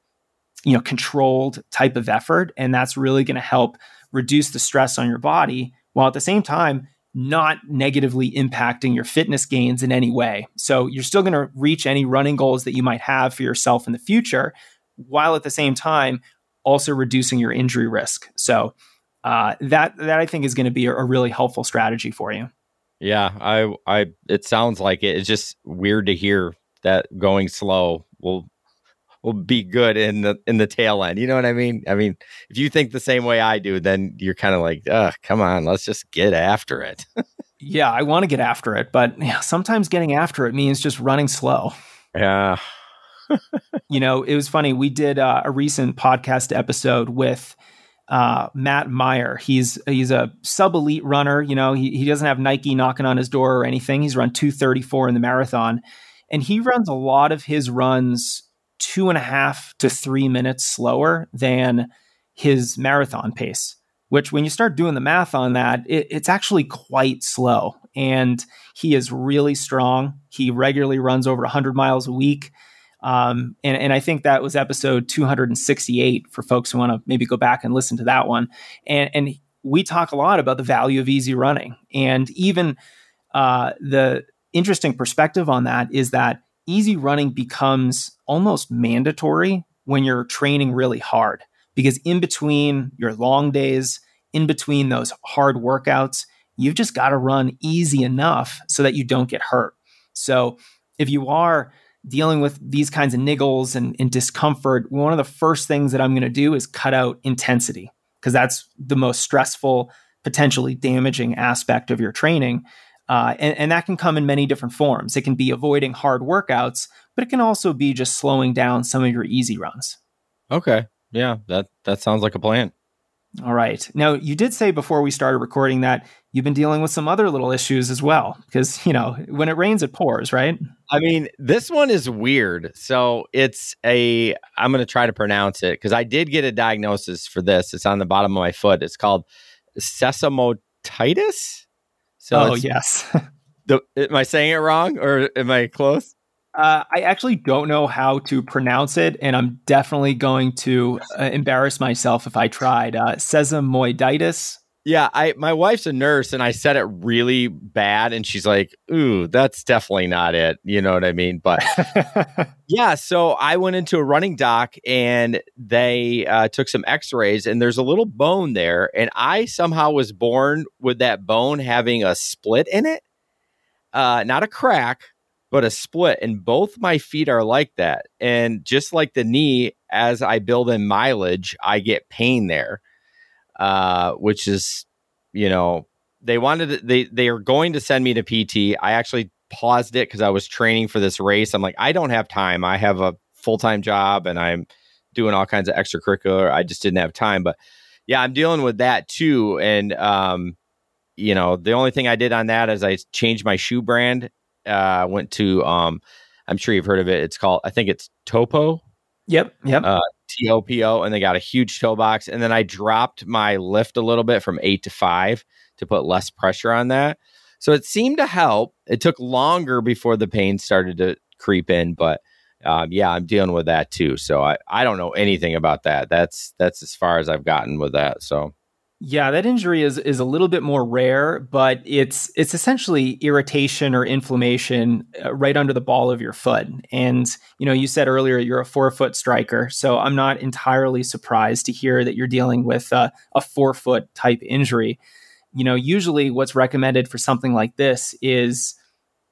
you know controlled type of effort and that's really going to help reduce the stress on your body while at the same time not negatively impacting your fitness gains in any way. So you're still going to reach any running goals that you might have for yourself in the future, while at the same time also reducing your injury risk. So uh, that that I think is going to be a, a, really helpful strategy for you. Yeah, I I it sounds like it. It's just weird to hear that going slow will will be good in the in the tail end. You know what I mean? I mean, if you think the same way I do, then you're kind of like, "Ugh, come on, let's just get after it." yeah, I want to get after it, but yeah, sometimes getting after it means just running slow. Yeah. you know, it was funny. We did uh, a recent podcast episode with uh, Matt Meyer. He's he's a sub elite runner. You know, he, he doesn't have Nike knocking on his door or anything. He's run 234 in the marathon. And he runs a lot of his runs two and a half to three minutes slower than his marathon pace, which when you start doing the math on that, it, it's actually quite slow. And he is really strong. He regularly runs over 100 miles a week. Um, and, and I think that was episode 268 for folks who want to maybe go back and listen to that one. And, and we talk a lot about the value of easy running. And even uh, the interesting perspective on that is that easy running becomes almost mandatory when you're training really hard because in between your long days, in between those hard workouts, you've just got to run easy enough so that you don't get hurt. So if you are dealing with these kinds of niggles and, and discomfort, one of the first things that I'm going to do is cut out intensity because that's the most stressful, potentially damaging aspect of your training. Uh, and, and that can come in many different forms. It can be avoiding hard workouts, but it can also be just slowing down some of your easy runs. Okay. Yeah, that that sounds like a plan. All right. Now, you did say before we started recording that you've been dealing with some other little issues as well, because, you know, when it rains, it pours, right? I mean, this one is weird. So it's a, I'm going to try to pronounce it because I did get a diagnosis for this. It's on the bottom of my foot. It's called sesamotitis. So oh, yes. the, am I saying it wrong or am I close? Uh, I actually don't know how to pronounce it, and I'm definitely going to uh, embarrass myself if I tried. Uh, sesamoiditis. Yeah, I my wife's a nurse, and I said it really bad, and she's like, "Ooh, that's definitely not it." You know what I mean? But yeah, so I went into a running doc, and they uh, took some X-rays, and there's a little bone there, and I somehow was born with that bone having a split in it, uh, not a crack but a split. And both my feet are like that. And just like the knee, as I build in mileage, I get pain there, uh, which is, you know, they wanted they they are going to send me to PT. I actually paused it because I was training for this race. I'm like, I don't have time. I have a full time job and I'm doing all kinds of extracurricular. I just didn't have time. But yeah, I'm dealing with that too. And um, you know, the only thing I did on that is I changed my shoe brand uh, went to um, I'm sure you've heard of it. It's called I think it's Topo. Yep. Yep. Uh, T O P O, and they got a huge toe box. And then I dropped my lift a little bit from eight to five to put less pressure on that. So it seemed to help. It took longer before the pain started to creep in, but um, yeah, I'm dealing with that too. So I, I don't know anything about that. That's that's as far as I've gotten with that. So yeah, that injury is is a little bit more rare, but it's it's essentially irritation or inflammation uh, right under the ball of your foot. And you know, you said earlier you're a forefoot striker, so I'm not entirely surprised to hear that you're dealing with a foot type injury. You know, usually what's recommended for something like this is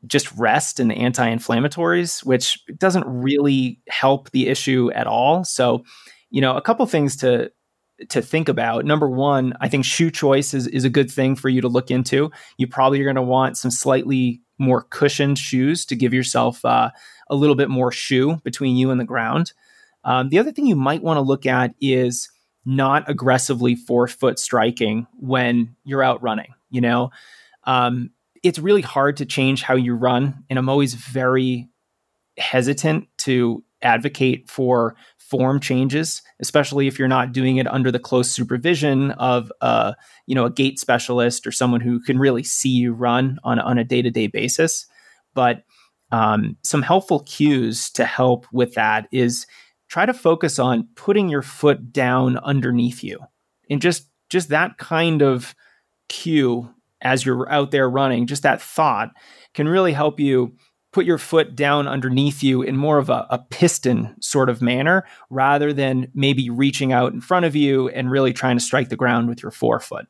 just rest and anti-inflammatories, which doesn't really help the issue at all. So, you know, a couple things to to think about. Number one, I think shoe choice is, is a good thing for you to look into. You probably are going to want some slightly more cushioned shoes to give yourself uh, a little bit more shoe between you and the ground. Um, the other thing you might want to look at is not aggressively forefoot striking when you're out running. You know, um, it's really hard to change how you run, and I'm always very hesitant to advocate for form changes, especially if you're not doing it under the close supervision of a you know a gait specialist or someone who can really see you run on on a day to day basis. But um, some helpful cues to help with that is try to focus on putting your foot down underneath you, and just just that kind of cue as you're out there running, just that thought can really help you put your foot down underneath you in more of a, a, piston sort of manner rather than maybe reaching out in front of you and really trying to strike the ground with your forefoot.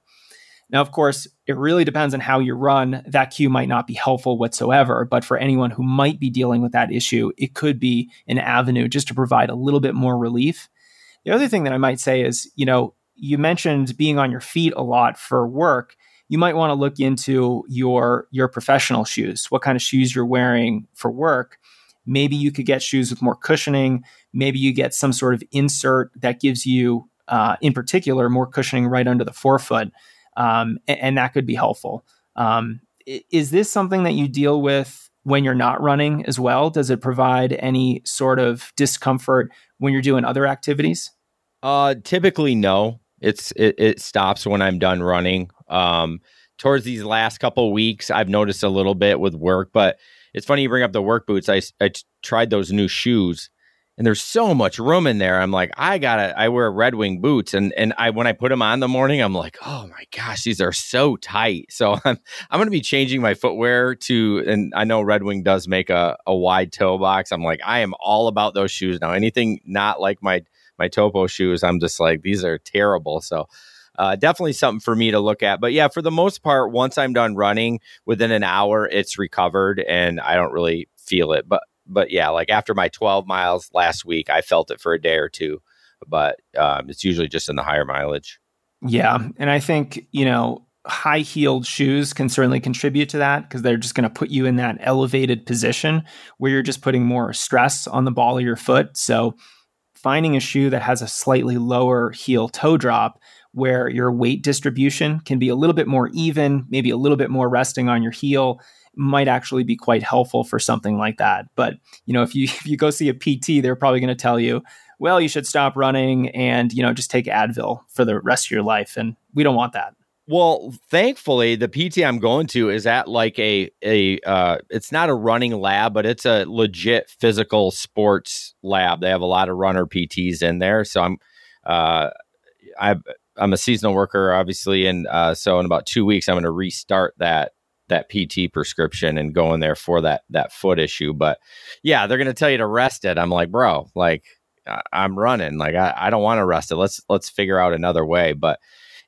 Now, of course, it really depends on how you run. That cue might not be helpful whatsoever, but for anyone who might be dealing with that issue, it could be an avenue just to provide a little bit more relief. The other thing that I might say is, you know, you mentioned being on your feet a lot for work you might want to look into your your professional shoes, what kind of shoes you're wearing for work. maybe you could get shoes with more cushioning. Maybe you get some sort of insert that gives you, uh, in particular, more cushioning right under the forefoot. Um, and, and, that could be helpful. Um, is this something that you deal with when you're not running as well? Does it provide any sort of discomfort when you're doing other activities? Uh, typically, no. It's it, it stops when I'm done running. Um, towards these last couple weeks, I've noticed a little bit with work, but it's funny you bring up the work boots. I, I tried those new shoes and there's so much room in there. I'm like, I gotta, I wear Red Wing boots, and and I when I put them on the morning, I'm like, oh my gosh, these are so tight. So I'm I'm gonna be changing my footwear to, and I know Red Wing does make a a wide toe box. I'm like, I am all about those shoes now. Anything not like my my Topo shoes, I'm just like, these are terrible. So uh, definitely something for me to look at. But yeah, for the most part, once I'm done running, within an hour, it's recovered and I don't really feel it. But but yeah, like after my 12 miles last week, I felt it for a day or two. But um, it's usually just in the higher mileage. Yeah, and I think you know high heeled shoes can certainly contribute to that because they're just going to put you in that elevated position where you're just putting more stress on the ball of your foot. So finding a shoe that has a slightly lower heel toe drop where your weight distribution can be a little bit more even, maybe a little bit more resting on your heel might actually be quite helpful for something like that. But, you know, if you if you go see a PT, they're probably going to tell you, well, you should stop running and, you know, just take Advil for the rest of your life and we don't want that. Well, thankfully, the PT I'm going to is at like a a uh, it's not a running lab, but it's a legit physical sports lab. They have a lot of runner PTs in there, so I'm uh, I I'm a seasonal worker, obviously, and uh, so in about two weeks, I'm going to restart that that PT prescription and go in there for that that foot issue. But yeah, they're going to tell you to rest it. I'm like, bro, like I'm running, like I, I don't want to rest it. Let's let's figure out another way. But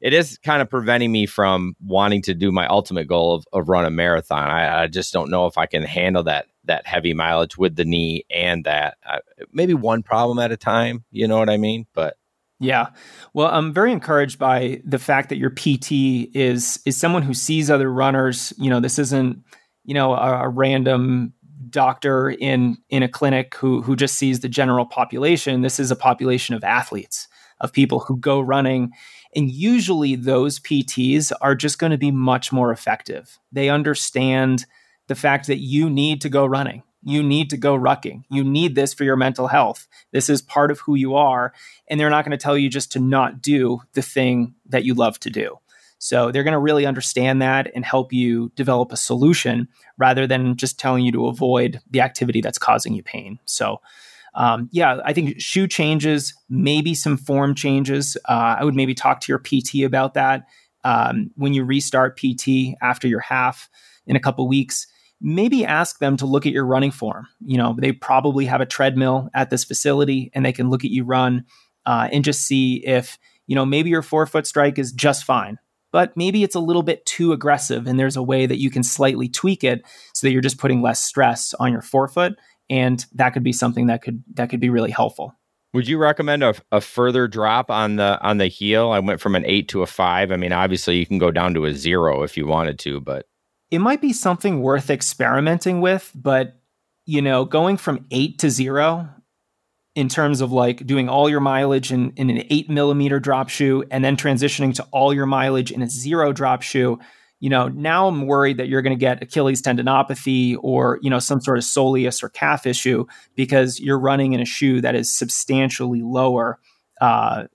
it is kind of preventing me from wanting to do my ultimate goal of, of run a marathon. I, I just don't know if I can handle that that heavy mileage with the knee and that uh, maybe one problem at a time. You know what I mean? But yeah. Well, I'm very encouraged by the fact that your PT is is someone who sees other runners. You know, this isn't, you know, a, a random doctor in in a clinic who who just sees the general population. This is a population of athletes, of people who go running. And usually those PTs are just going to be much more effective. They understand the fact that you need to go running you need to go rucking. You need this for your mental health. This is part of who you are. And they're not going to tell you just to not do the thing that you love to do. So they're going to really understand that and help you develop a solution rather than just telling you to avoid the activity that's causing you pain. So, um, yeah, I think shoe changes, maybe some form changes. Uh, I would maybe talk to your PT about that um, when you restart PT after your half in a couple weeks maybe ask them to look at your running form. You know, they probably have a treadmill at this facility and they can look at you run uh, and just see if, you know, maybe your forefoot strike is just fine, but maybe it's a little bit too aggressive and there's a way that you can slightly tweak it so that you're just putting less stress on your forefoot. And that could be something that could that could be really helpful. Would you recommend a, a further drop on the on the heel? I went from an eight to a five. I mean, obviously you can go down to a zero if you wanted to, but it might be something worth experimenting with, but you know, going from eight to zero in terms of like doing all your mileage in, in an eight millimeter drop shoe and then transitioning to all your mileage in a zero drop shoe, you know, now I'm worried that you're going to get Achilles tendinopathy or, you know, some sort of soleus or calf issue because you're running in a shoe that is substantially lower uh,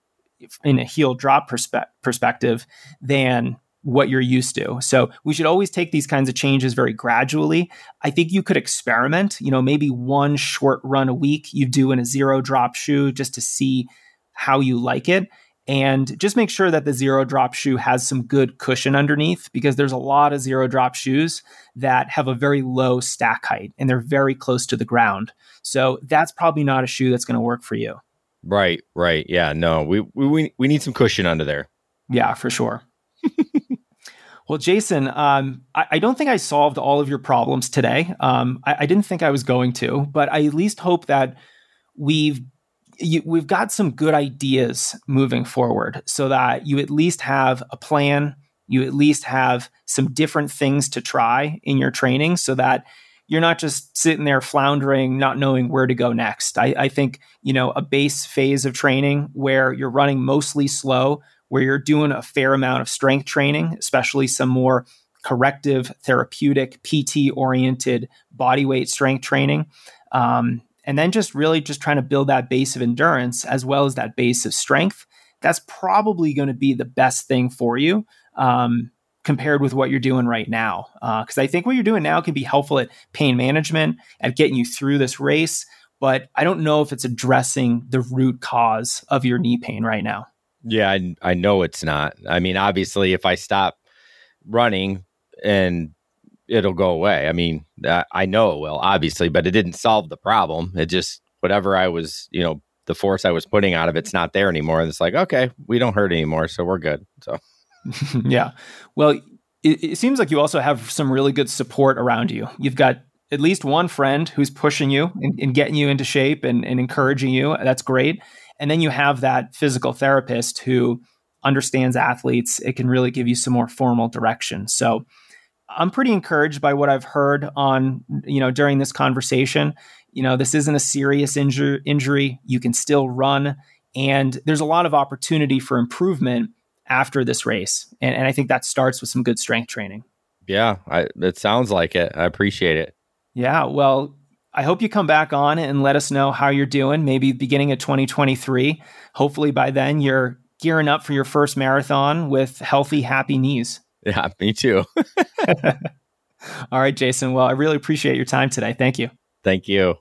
in a heel drop perspe- perspective than what you're used to. So we should always take these kinds of changes very gradually. I think you could experiment, you know, maybe one short run a week you do in a zero drop shoe just to see how you like it. And just make sure that the zero drop shoe has some good cushion underneath because there's a lot of zero drop shoes that have a very low stack height and they're very close to the ground. So that's probably not a shoe that's going to work for you. Right, right. Yeah, no. We we we need some cushion under there. Yeah, for sure. Well, Jason, um, I, I, don't think I solved all of your problems today. Um, I, I, didn't think I was going to, but I at least hope that we've you, we've got some good ideas moving forward, so that you at least have a plan. You at least have some different things to try in your training, so that you're not just sitting there floundering, not knowing where to go next. I, I think, you know, a base phase of training where you're running mostly slow, where you're doing a fair amount of strength training, especially some more corrective, therapeutic, PT oriented body weight strength training. Um, and then just really just trying to build that base of endurance as well as that base of strength. That's probably going to be the best thing for you. Um, compared with what you're doing right now. Because uh, I think what you're doing now can be helpful at pain management, at getting you through this race. But I don't know if it's addressing the root cause of your knee pain right now. Yeah, I, I know it's not. I mean, obviously, if I stop running and it'll go away. I mean, uh, I know it will, obviously, but it didn't solve the problem. It just, whatever I was, you know, the force I was putting out of it's not there anymore. And it's like, okay, we don't hurt anymore. So we're good. So yeah. Well, it, it, seems like you also have some really good support around you. You've got at least one friend who's pushing you and, and getting you into shape and, and encouraging you. That's great. And then you have that physical therapist who understands athletes. It can really give you some more formal direction. So I'm pretty encouraged by what I've heard on, you know, during this conversation. You know, this isn't a serious injur- injury. You can still run. And there's a lot of opportunity for improvement after this race. And, and I think that starts with some good strength training. Yeah, I, it sounds like it. I appreciate it. Yeah, well, I hope you come back on and let us know how you're doing, maybe beginning of 2023. Hopefully by then you're gearing up for your first marathon with healthy, happy knees. Yeah, me too. All right, Jason. Well, I really appreciate your time today. Thank you. Thank you.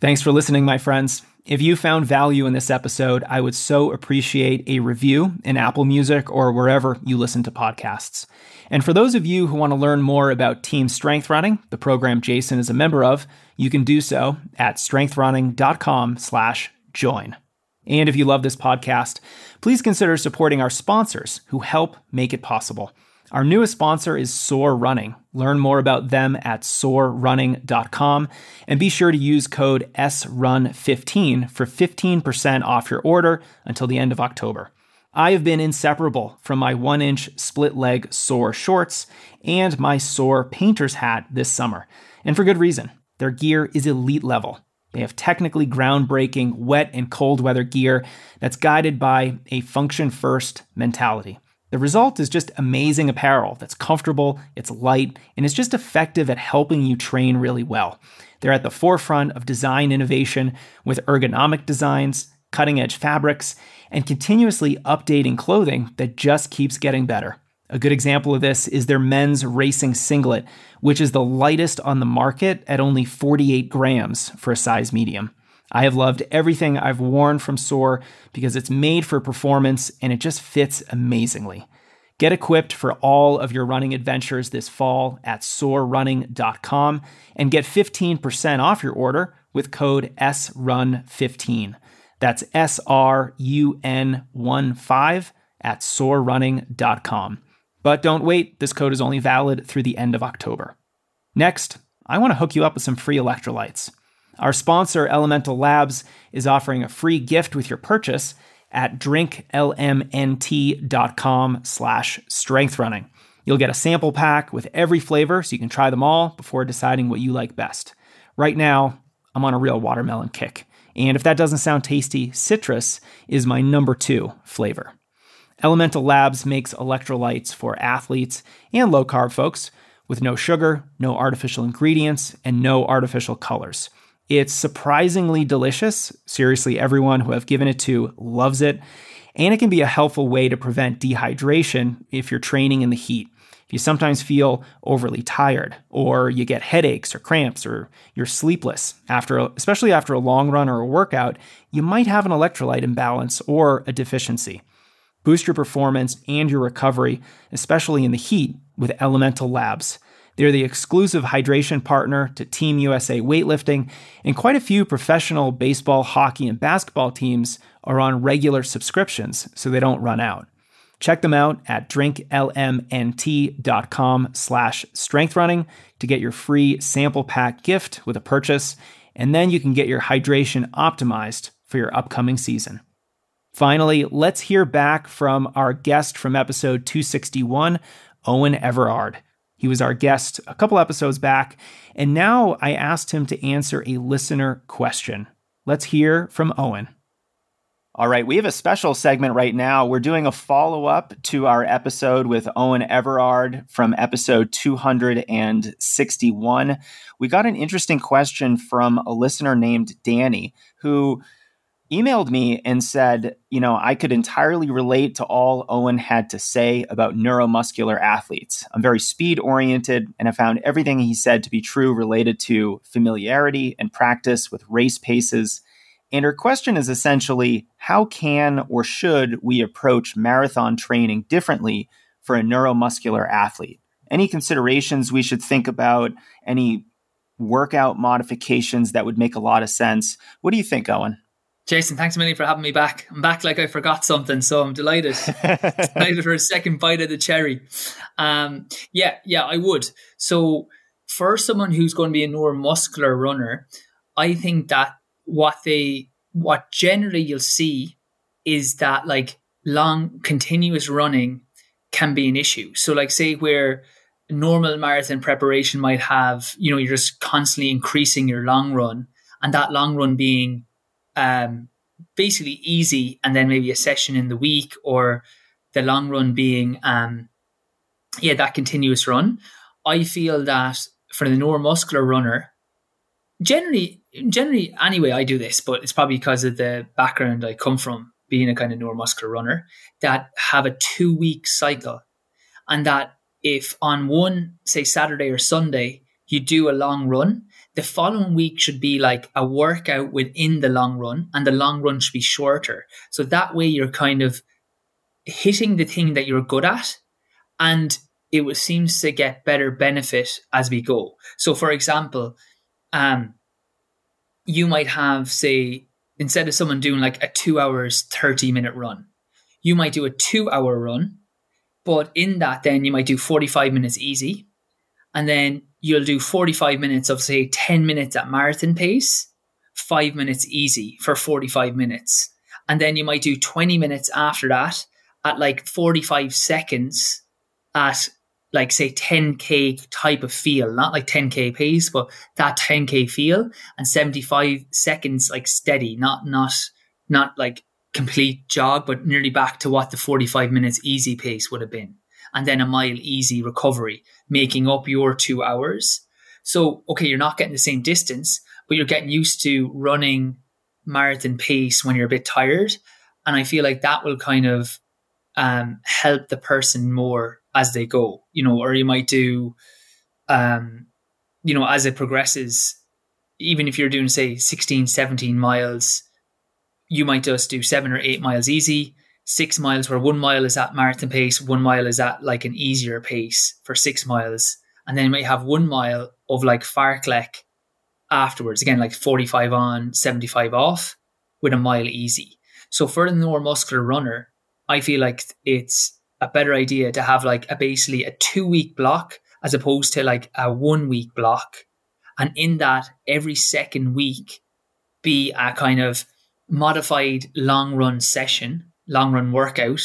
Thanks for listening, my friends. If you found value in this episode, I would so appreciate a review in Apple Music or wherever you listen to podcasts. And for those of you who want to learn more about Team Strength Running, the program Jason is a member of, you can do so at strengthrunning.com/join. And if you love this podcast, please consider supporting our sponsors who help make it possible. Our newest sponsor is Soar Running. Learn more about them at soarrunning.com and be sure to use code SRUN15 for 15% off your order until the end of October. I have been inseparable from my one inch split leg Soar shorts and my Soar painter's hat this summer, and for good reason. Their gear is elite level. They have technically groundbreaking wet and cold weather gear that's guided by a function first mentality. The result is just amazing apparel that's comfortable, it's light, and it's just effective at helping you train really well. They're at the forefront of design innovation with ergonomic designs, cutting edge fabrics, and continuously updating clothing that just keeps getting better. A good example of this is their men's racing singlet, which is the lightest on the market at only 48 grams for a size medium. I have loved everything I've worn from Soar because it's made for performance and it just fits amazingly. Get equipped for all of your running adventures this fall at soarrunning.com and get 15% off your order with code SRUN15. That's S R U N 1 5 at soarrunning.com. But don't wait, this code is only valid through the end of October. Next, I want to hook you up with some free electrolytes. Our sponsor, Elemental Labs, is offering a free gift with your purchase at drinklmnt.com slash strengthrunning. You'll get a sample pack with every flavor so you can try them all before deciding what you like best. Right now, I'm on a real watermelon kick. And if that doesn't sound tasty, citrus is my number two flavor. Elemental Labs makes electrolytes for athletes and low carb folks with no sugar, no artificial ingredients, and no artificial colors. It's surprisingly delicious. Seriously, everyone who I've given it to loves it. And it can be a helpful way to prevent dehydration if you're training in the heat. If you sometimes feel overly tired, or you get headaches or cramps, or you're sleepless after, especially after a long run or a workout, you might have an electrolyte imbalance or a deficiency. Boost your performance and your recovery, especially in the heat, with Elemental Labs. They're the exclusive hydration partner to Team USA weightlifting, and quite a few professional baseball, hockey, and basketball teams are on regular subscriptions so they don't run out. Check them out at drinklmnt.com slash strengthrunning to get your free sample pack gift with a purchase, and then you can get your hydration optimized for your upcoming season. Finally, let's hear back from our guest from episode 261, Owen Everard. He was our guest a couple episodes back, and now I asked him to answer a listener question. Let's hear from Owen. All right, we have a special segment right now. We're doing a follow up to our episode with Owen Everard from episode 261. We got an interesting question from a listener named Danny who emailed me and said, you know, I could entirely relate to all Owen had to say about neuromuscular athletes. I'm very speed oriented, and I found everything he said to be true related to familiarity and practice with race paces. And her question is essentially how can or should we approach marathon training differently for a neuromuscular athlete? Any considerations we should think about? Any workout modifications that would make a lot of sense? What do you think, Owen? Jason, thanks a million for having me back. I'm back like I forgot something, so I'm delighted. delighted for a second bite of the cherry. Um, yeah, yeah, I would. So for someone who's going to be a neuromuscular runner, I think that what they what generally you'll see is that like long continuous running can be an issue. So like say where normal marathon preparation might have, you know, you're just constantly increasing your long run and that long run being um, basically easy and then maybe a session in the week or the long run being um, yeah that continuous run. I feel that for the neuromuscular runner generally generally anyway i do this but it's probably because of the background i come from being a kind of neuromuscular runner that have a two week cycle and that if on one say saturday or sunday you do a long run the following week should be like a workout within the long run and the long run should be shorter. So that way you're kind of hitting the thing that you're good at and it seems to get better benefit as we go. So for example, um, you might have say instead of someone doing like a two hours 30 minute run, you might do a two hour run, but in that then you might do 45 minutes easy and then you'll do 45 minutes of say 10 minutes at marathon pace, five minutes easy for 45 minutes. And then you might do 20 minutes after that at like 45 seconds at like say 10k type of feel, not like 10k pace, but that 10k feel and 75 seconds like steady, not not not like complete jog, but nearly back to what the 45 minutes easy pace would have been. And then a mile easy recovery, making up your two hours. So, okay, you're not getting the same distance, but you're getting used to running marathon pace when you're a bit tired. And I feel like that will kind of um, help the person more as they go, you know, or you might do, um, you know, as it progresses, even if you're doing, say, 16, 17 miles, you might just do seven or eight miles easy, six miles where one mile is at marathon pace, one mile is at like an easier pace for six miles. And then might have one mile of like fartlek afterwards, again, like 45 on, 75 off with a mile easy. So for the neuromuscular runner, I feel like it's a better idea to have like a basically a two week block as opposed to like a one week block. And in that, every second week be a kind of modified long run session long run workout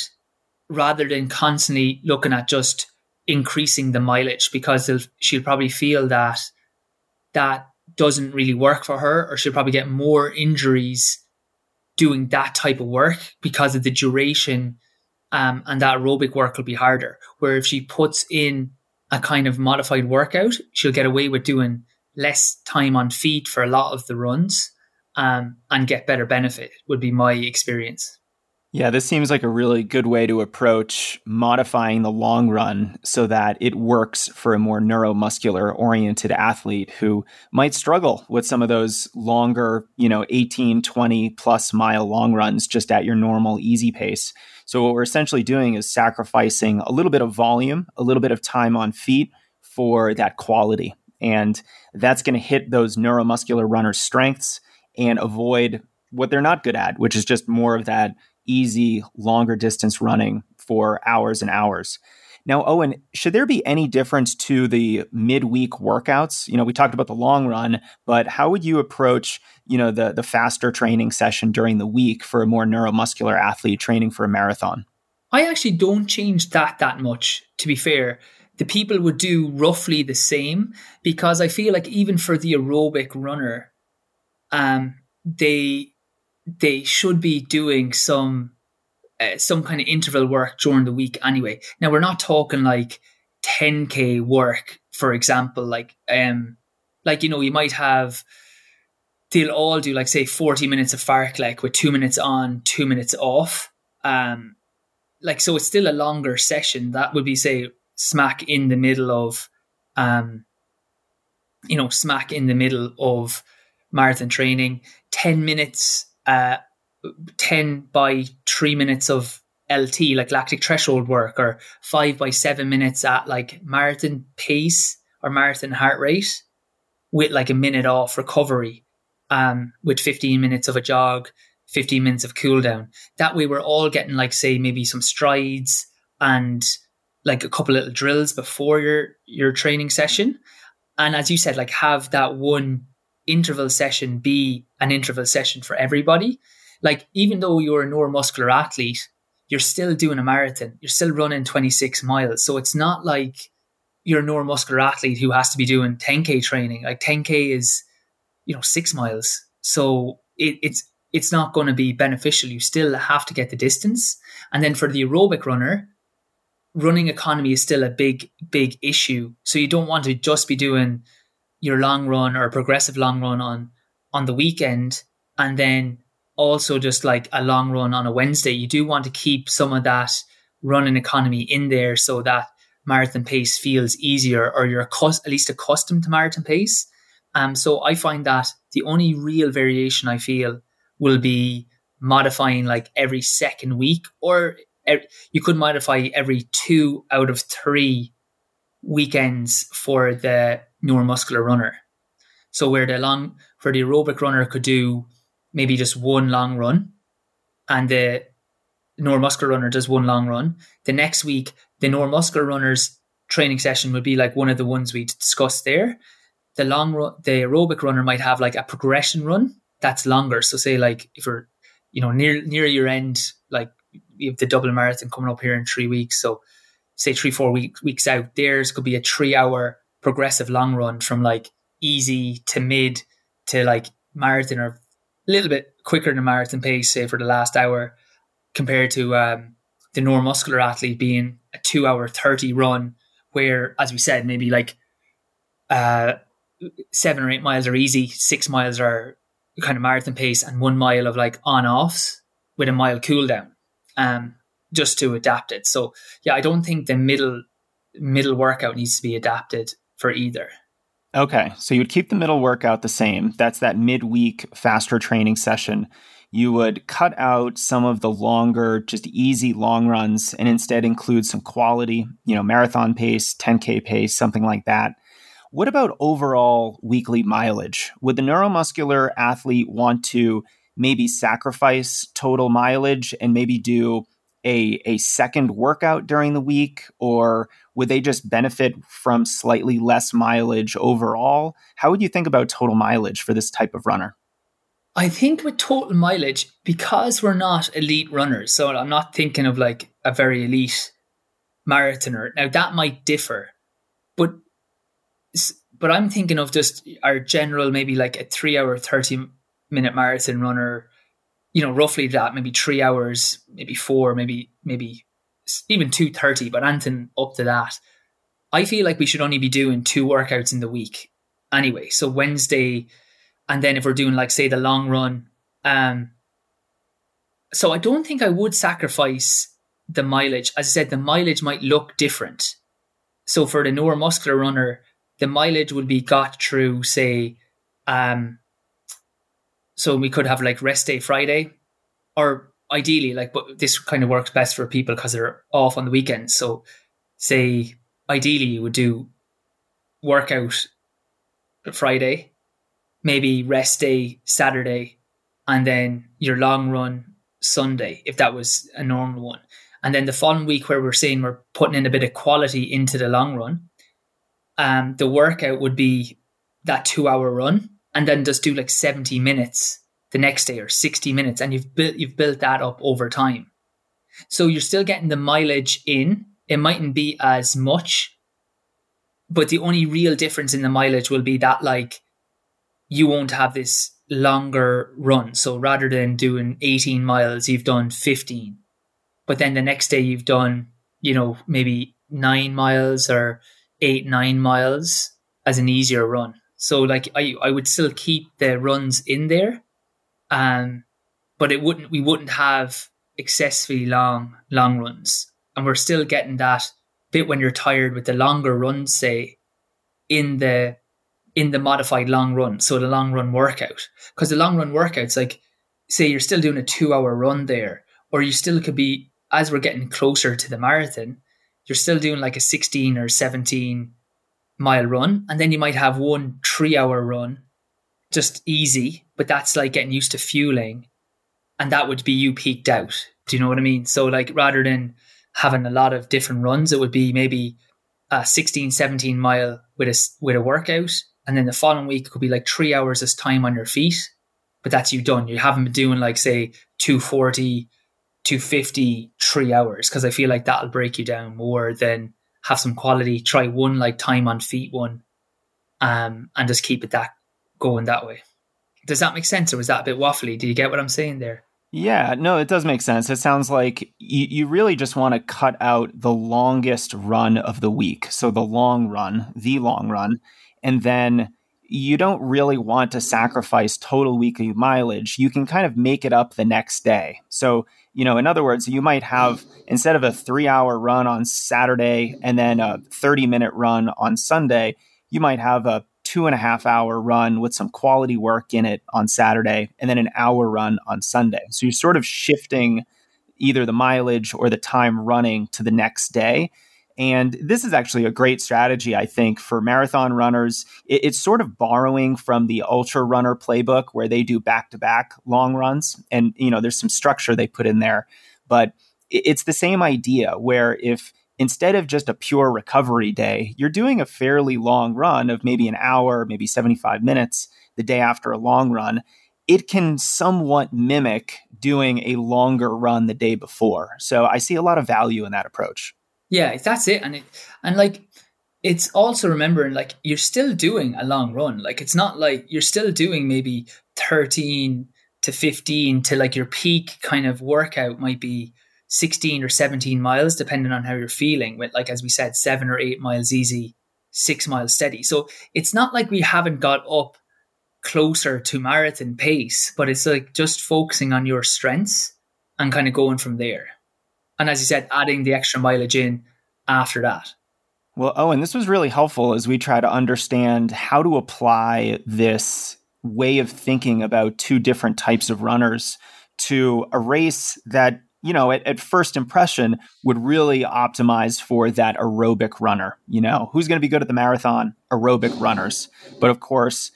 rather than constantly looking at just increasing the mileage because she'll probably feel that that doesn't really work for her or she'll probably get more injuries doing that type of work because of the duration um, and that aerobic work will be harder. Where if she puts in a kind of modified workout she'll get away with doing less time on feet for a lot of the runs um, and get better benefit would be my experience yeah, this seems like a really good way to approach modifying the long run so that it works for a more neuromuscular oriented athlete who might struggle with some of those longer, you know, 18, 20 plus mile long runs just at your normal easy pace. So, what we're essentially doing is sacrificing a little bit of volume, a little bit of time on feet for that quality. And that's going to hit those neuromuscular runners' strengths and avoid what they're not good at, which is just more of that easy, longer distance running for hours and hours. Now, Owen, should there be any difference to the midweek workouts? You know, we talked about the long run, but how would you approach, you know, the the faster training session during the week for a more neuromuscular athlete training for a marathon? I actually don't change that that much, to be fair. the people would do roughly the same because I feel like even for the aerobic runner, um, they they should be doing some uh, some kind of interval work during the week anyway. Now we're not talking like 10k work, for example, like um, like you know you might have they'll all do like say 40 minutes of fartlek with two minutes on, two minutes off. Um, like so it's still a longer session. That would be say smack in the middle of um, you know, smack in the middle of marathon training, 10 minutes, uh, 10 by three minutes of LT, like lactic threshold work, or five by seven minutes at like marathon pace or marathon heart rate with like a minute off recovery, um, with 15 minutes of a jog, 15 minutes of cool down. That way we're all getting like, say, maybe some strides and like a couple little drills before your, your training session. And as you said, like have that one interval session be an interval session for everybody. Like even though you're a neuromuscular athlete, you're still doing a marathon. You're still running 26 miles. So it's not like you're a neuromuscular athlete who has to be doing 10k training. Like 10k is, you know, six miles. So it, it's it's not going to be beneficial. You still have to get the distance. And then for the aerobic runner, running economy is still a big, big issue. So you don't want to just be doing your long run or progressive long run on on the weekend and then also just like a long run on a Wednesday. You do want to keep some of that running economy in there so that marathon pace feels easier or you're at least accustomed to marathon pace. Um, so I find that the only real variation I feel will be modifying like every second week or you could modify every two out of three weekends for the neuromuscular runner. So where the long for the aerobic runner could do maybe just one long run, and the neuromuscular runner does one long run. The next week, the neuromuscular runner's training session would be like one of the ones we discussed there. The long run, the aerobic runner might have like a progression run that's longer. So say like if you're, you know, near near your end, like you have the Dublin Marathon coming up here in three weeks. So say three, four week, weeks out, theirs could be a three hour progressive long run from like easy to mid to like marathon or a little bit quicker than marathon pace, say for the last hour, compared to um, the neuromuscular athlete being a two hour 30 run, where, as we said, maybe like uh, seven or eight miles are easy, six miles are kind of marathon pace, and one mile of like on offs with a mile cool down um, just to adapt it. So yeah, I don't think the middle middle workout needs to be adapted for either. Okay, so you would keep the middle workout the same. That's that midweek faster training session. You would cut out some of the longer, just easy long runs and instead include some quality, you know, marathon pace, 10K pace, something like that. What about overall weekly mileage? Would the neuromuscular athlete want to maybe sacrifice total mileage and maybe do a, a second workout during the week? Or would they just benefit from slightly less mileage overall? How would you think about total mileage for this type of runner? I think with total mileage, because we're not elite runners, so I'm not thinking of like a very elite marathoner. Now that might differ, but but I'm thinking of just our general, maybe like a three hour, 30 minute marathon runner, you know, roughly that, maybe three hours, maybe four, maybe, maybe even 230, but anything up to that. I feel like we should only be doing two workouts in the week anyway. So Wednesday, and then if we're doing like say the long run, um, so I don't think I would sacrifice the mileage. As I said, the mileage might look different. So for the neuromuscular runner, the mileage would be got through, say, um, so we could have like rest day Friday, or ideally, like, but this kind of works best for people because they're off on the weekends. So, say, ideally, you would do workout Friday, maybe rest day Saturday, and then your long run Sunday, if that was a normal one. And then the following week, where we're saying we're putting in a bit of quality into the long run, um, the workout would be that two hour run and then just do like 70 minutes the next day or 60 minutes and you've built you've built that up over time so you're still getting the mileage in it mightn't be as much but the only real difference in the mileage will be that like you won't have this longer run. So rather than doing 18 miles, you've done 15. But then the next day you've done, you know, maybe nine miles or eight, nine miles as an easier run. So like I, I would still keep the runs in there. Um, but it wouldn't, we wouldn't have excessively long, long runs. And we're still getting that bit when you're tired with the longer runs, say, in the in the modified long run, so the long run workout. Because the long run workouts, like say you're still doing a two hour run there, or you still could be as we're getting closer to the marathon, you're still doing like a 16 or 17 mile run, and then you might have one three hour run, just easy, but that's like getting used to fueling, and that would be you peaked out. Do you know what I mean? So like rather than having a lot of different runs. It would be maybe a 16, 17 mile with a, with a workout. And then the following week could be like three hours of time on your feet. But that's you done. You haven't been doing like, say, 240, 250, three hours. Cause I feel like that'll break you down more than have some quality. Try one like time on feet one um, and just keep it that going that way. Does that make sense? Or was that a bit waffly? Do you get what I'm saying there? Yeah, no, it does make sense. It sounds like you, you really just want to cut out the longest run of the week. So the long run, the long run. And then you don't really want to sacrifice total weekly mileage. You can kind of make it up the next day. So, you know, in other words, you might have instead of a three hour run on Saturday and then a 30 minute run on Sunday, you might have a two and a half hour run with some quality work in it on Saturday, and then an hour run on Sunday. So you're sort of shifting either the mileage or the time running to the next day. And this is actually a great strategy, I think, for marathon runners. it's sort of borrowing from the ultra runner playbook where they do back to back long runs. And, you know, there's some structure they put in there. But it's the same idea where if instead of just a pure recovery day, you're doing a fairly long run of maybe an hour, maybe 75 minutes the day after a long run. It can somewhat mimic doing a longer run the day before. So I see a lot of value in that approach. Yeah, that's it. And it, and like it's also remembering like you're still doing a long run. Like it's not like you're still doing maybe 13 to 15 to like your peak kind of workout might be 16 or 17 miles, depending on how you're feeling, with, like, as we said, seven or eight miles easy, six miles steady. So it's not like we haven't got up closer to marathon pace, but it's like just focusing on your strengths and kind of going from there. And as you said, adding the extra mileage in after that. Well, Owen, this was really helpful as we try to understand how to apply this way of thinking about two different types of runners to a race that you know, at, at first impression, would really optimize for that aerobic runner. You know, who's going to be good at the marathon? Aerobic runners. But of course,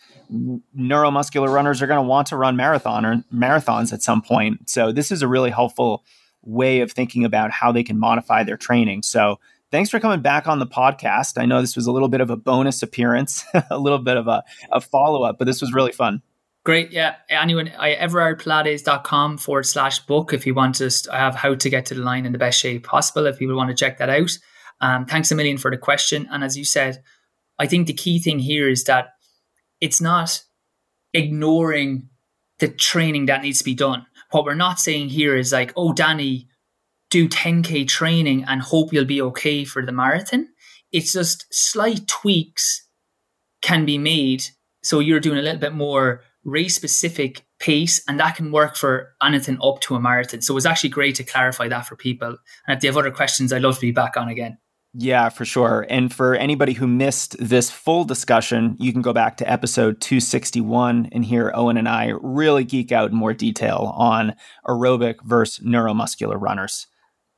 neuromuscular runners are going to want to run marathon or marathons at some point. So this is a really helpful way of thinking about how they can modify their training. So thanks for coming back on the podcast. I know this was a little bit of a bonus appearance, a little bit of a, a follow up, but this was really fun. Great. Yeah. Anyone, everardpilates.com forward slash book if you want to, I have how to get to the line in the best shape possible if people want to check that out. Um, thanks a million for the question. And as you said, I think the key thing here is that it's not ignoring the training that needs to be done. What we're not saying here is like, oh, Danny, do 10K training and hope you'll be okay for the marathon. It's just slight tweaks can be made. So you're doing a little bit more race specific pace, and that can work for anything up to a marathon. So it was actually great to clarify that for people. And if they have other questions, I'd love to be back on again. Yeah, for sure. And for anybody who missed this full discussion, you can go back to episode 261 and hear Owen and I really geek out in more detail on aerobic versus neuromuscular runners.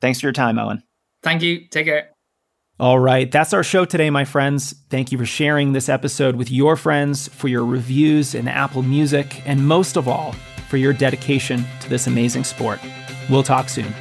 Thanks for your time, Owen. Thank you. Take care. All right, that's our show today, my friends. Thank you for sharing this episode with your friends, for your reviews in Apple Music, and most of all, for your dedication to this amazing sport. We'll talk soon.